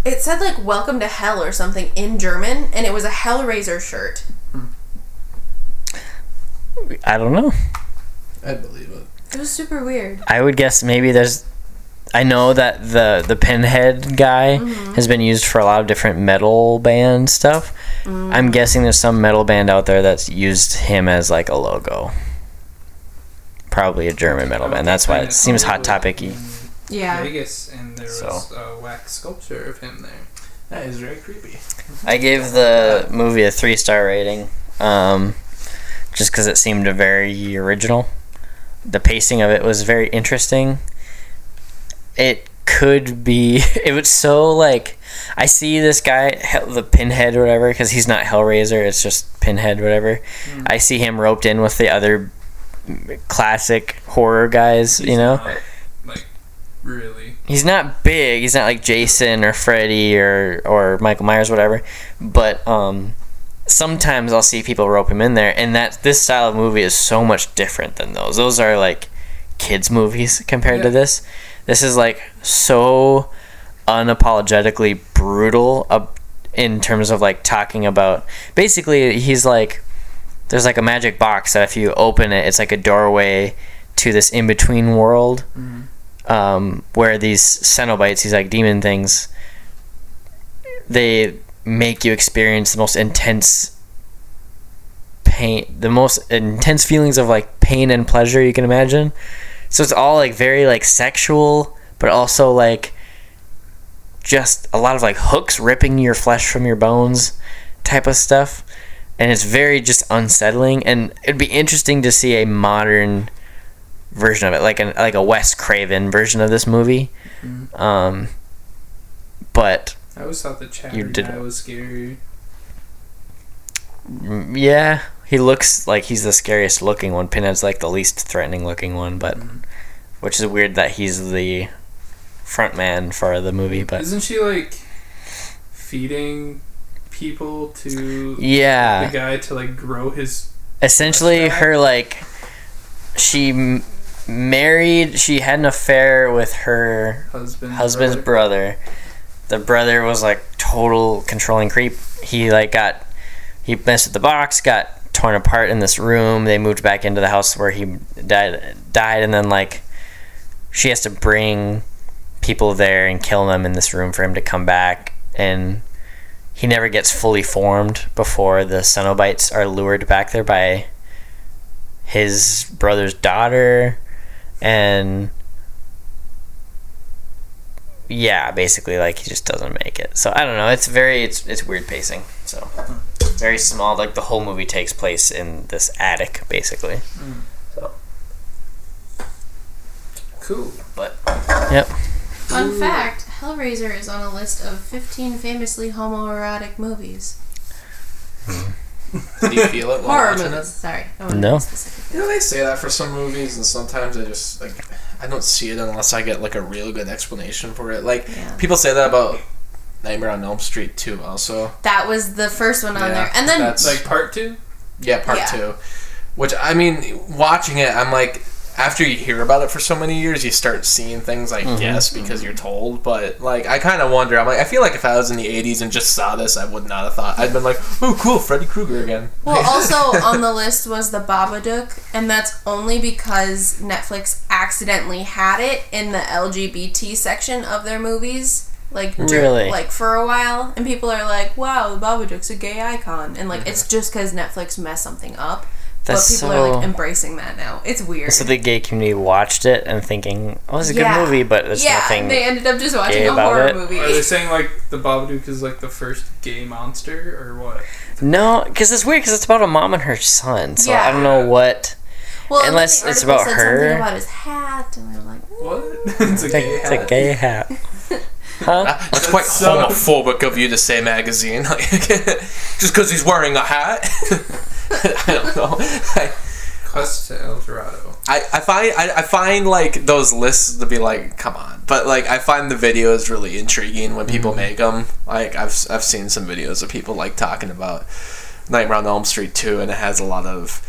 it said like welcome to hell or something in German and it was a Hellraiser shirt. I don't know. I believe it. It was super weird. I would guess maybe there's. I know that the the pinhead guy Mm-hmm. has been used for a lot of different metal band stuff. Mm. I'm guessing there's some metal band out there that's used him as like a logo. Probably a German metal band. That's why it seems hot topicy. Yeah. Vegas, and there So. was a wax sculpture of him there. That is very creepy. I gave the movie a three star rating, um, just because it seemed very original. The pacing of it was very interesting. It could be. It was so like. I see this guy, the Pinhead or whatever, because he's not Hellraiser. It's just Pinhead, whatever. I see him roped in with the other classic horror guys. He's you know, not, like really. he's not big. He's not like Jason or Freddy or or Michael Myers, whatever. But um, sometimes I'll see people rope him in there, and that this style of movie is so much different than those. Those are like kids movies compared to this. This is like so unapologetically brutal up in terms of like talking about basically he's like there's like a magic box that if you open it it's like a doorway to this in-between world um, where these cenobites these like demon things they make you experience the most intense pain the most intense feelings of like pain and pleasure you can imagine. So it's all like very like sexual but also like just a lot of like hooks ripping your flesh from your bones type of stuff and it's very just unsettling and it'd be interesting to see a modern version of it like an like a Wes Craven version of this movie. Um but I always thought the chatter You did- guy was scary. mm, yeah he looks like he's the scariest looking one. Pinhead's like the least threatening looking one but which is weird that he's the front man for the movie but Isn't she like feeding people to yeah the guy to like grow his? essentially her like she m- married she had an affair with her Husband, husband's brother. The brother was like total controlling creep. He like got he messed with the box, got torn apart in this room. They moved back into the house where he died died and then like she has to bring people there and kill them in this room for him to come back and he never gets fully formed before the Cenobites are lured back there by his brother's daughter and yeah, basically like he just doesn't make it. So I don't know. It's very it's it's weird pacing. So very small. Like the whole movie takes place in this attic, basically. Hmm. So, Cool. but yep. Fun fact Hellraiser is on a list of 15 famously homoerotic movies. Hmm. Did you feel it while Horror watching movies. it? Sorry. I wanna No. specific. You know, they say that for some movies, and sometimes I just like I don't see it unless I get like a real good explanation for it. Like Yeah. people say that about Nightmare on Elm Street too. Also, That was the first one on Yeah, there. And then that's- Like part two. yeah, part Yeah. two. Which I mean, watching it, I'm like, after you hear about it for so many years, you start seeing things. I guess because you're told, but like I kind of wonder. I'm like, I feel like if I was in the '80s and just saw this, I would not have thought. I'd been like, oh, cool, Freddy Krueger again. Well, also on the list was the Babadook, and that's only because Netflix accidentally had it in the LGBT section of their movies. Like, dur- Really? like for a while, and people are like, "Wow, the Babadook's a gay icon," and like Mm-hmm. it's just because Netflix messed something up. That's but people are like embracing that now. It's weird. So the gay community watched it and thinking, "Oh, it's a good movie," but there's yeah, nothing. they ended up just watching a horror it. movie. Are they saying like the Babadook is like the first gay monster or what? No, because it's weird because it's about a mom and her son. So I don't know what. well, unless the it's about said her. Something about his hat, and they're like, What? it's a It's gay a, it's a hat. gay hat. Huh? That's quite so- homophobic of you to say, magazine. Just because he's wearing a hat. I don't know. I, Quest to El Dorado. I, I find I, I find like those lists to be like come on. But like I find the videos really intriguing when people mm-hmm. make them like I've, I've seen some videos of people like talking about Nightmare on Elm Street 2 and it has a lot of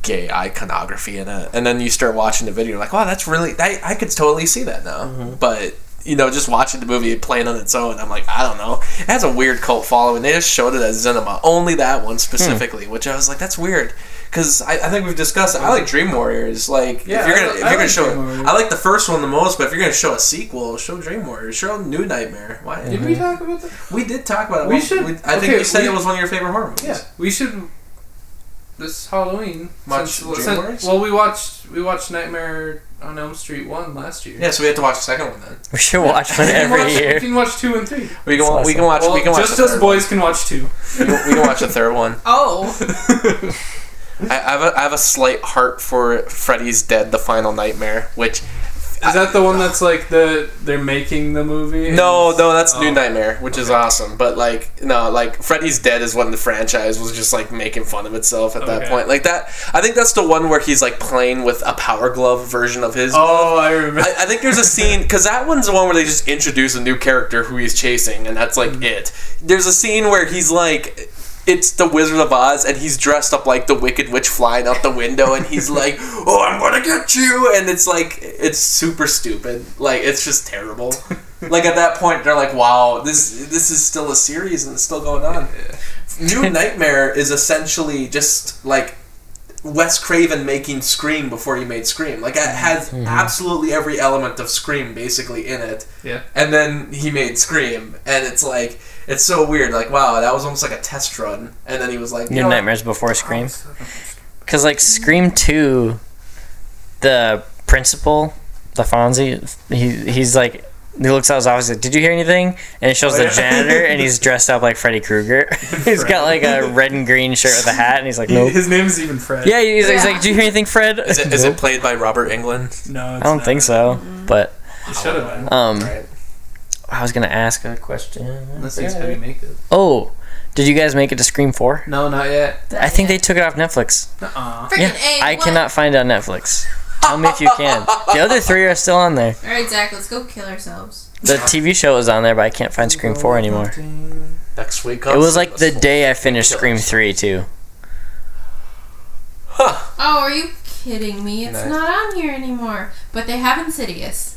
gay iconography in it. And then you start watching the video you're like wow that's really I, I could totally see that now. Mm-hmm. But you know, just watching the movie playing on its own. I'm like, I don't know. It has a weird cult following. They just showed it as cinema, only that one specifically, which I was like, that's weird. Because I, I think we've discussed it. I like Dream Warriors. Like, Yeah, if you're gonna li- if I you're gonna show, I like the first one the most. But if you're gonna show a sequel, show Dream Warriors. Show New Nightmare. Why? Did we talk about that? We did talk about it. We should- I think okay, you said we- it was one of your favorite horror movies. Yeah, we should this Halloween. Watch since- Dream since- Warriors? well, we watched we watched Nightmare on Elm Street one last year. Yeah, so we have to watch the second one then. We should watch one every watch, year. We can watch two and three. We can That's we can watch Well, we can watch just the us third boys can watch two. We can, we can watch the third one. Oh, I, I have a I have a slight heart for Freddy's Dead: The Final Nightmare, which Is that the one that's like the they're making the movie? no no that's oh. New Nightmare, which is awesome. But like no like Freddy's Dead is when the franchise was just like making fun of itself at that point. Like that, I think that's the one where he's like playing with a Power Glove version of his. Oh, I remember. I, I think there's a scene because that one's the one where they just introduce a new character who he's chasing, and that's like Mm-hmm. it. There's a scene where he's like, it's the Wizard of Oz, and he's dressed up like the Wicked Witch flying out the window, and he's like, "Oh, I'm gonna get you!" And it's like, it's super stupid. Like, it's just terrible. like at that point, they're like, "Wow, this this is still a series and it's still going on." New Nightmare is essentially just like Wes Craven making Scream before he made Scream. Like it mm-hmm. has mm-hmm. absolutely every element of Scream basically in it. Yeah. And then he made Scream, and it's like it's so weird. Like wow, that was almost like a test run. And then he was like, you New what? Nightmares Before Scream. Because, like, Scream 2, the principal, the Fonzie, he, he's like, he looks out his office like, Did you hear anything? And it shows Oh, the yeah. janitor, and he's dressed up like Freddy Krueger. he's got like a red and green shirt with a hat, and he's like, Nope. His name is even Fred. Yeah, he's, he's like, "Do you hear anything, Fred? Is it, is it played by Robert Englund? No, it's I don't not. think so. But, It should have been. um, Right. I was going to ask a question. Unless he's heavy makeup. Oh, did you guys make it to Scream 4? No, not yet. I think they took it off Netflix. Uh-uh. freaking Yeah, A. I what? cannot find it on Netflix. Tell me if you can. The other three are still on there. All right, Zach, let's go kill ourselves. The TV show is on there, but I can't find Scream 4 anymore. Next week. It was like the day I finished Scream 3, too. Huh. Oh, are you kidding me? It's Nice. not on here anymore. But they have Insidious.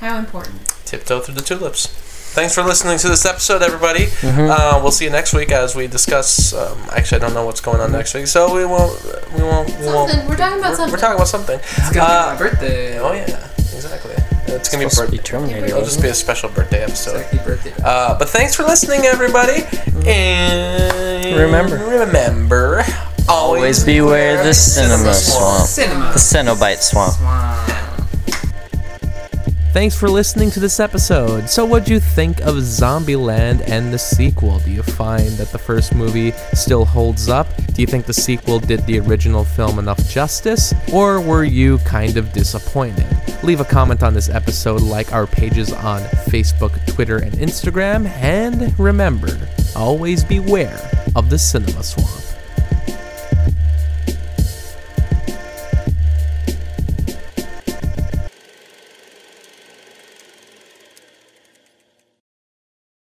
How important? Tiptoe through the tulips. Thanks for listening to this episode, everybody. Mm-hmm. Uh, we'll see you next week as we discuss. Um, actually, I don't know what's going on next week, so we won't. We won't. We won't. Something. We're talking about We're, something. we're talking about something. It's gonna Uh, be my birthday. Oh yeah, exactly. It's gonna be, Supposed be birthday. Terminator. It'll just be a special birthday episode. Happy birthday. Uh, but thanks for listening, everybody. And Remember. remember, Always beware the cinema swamp. Cinema. The Cenobite swamp. Thanks for listening to this episode. So, what'd you think of Zombieland and the sequel? Do you find that the first movie still holds up? Do you think the sequel did the original film enough justice? Or were you kind of disappointed? Leave a comment on this episode, like our pages on Facebook, Twitter, and Instagram, and remember always beware of the cinema swamp.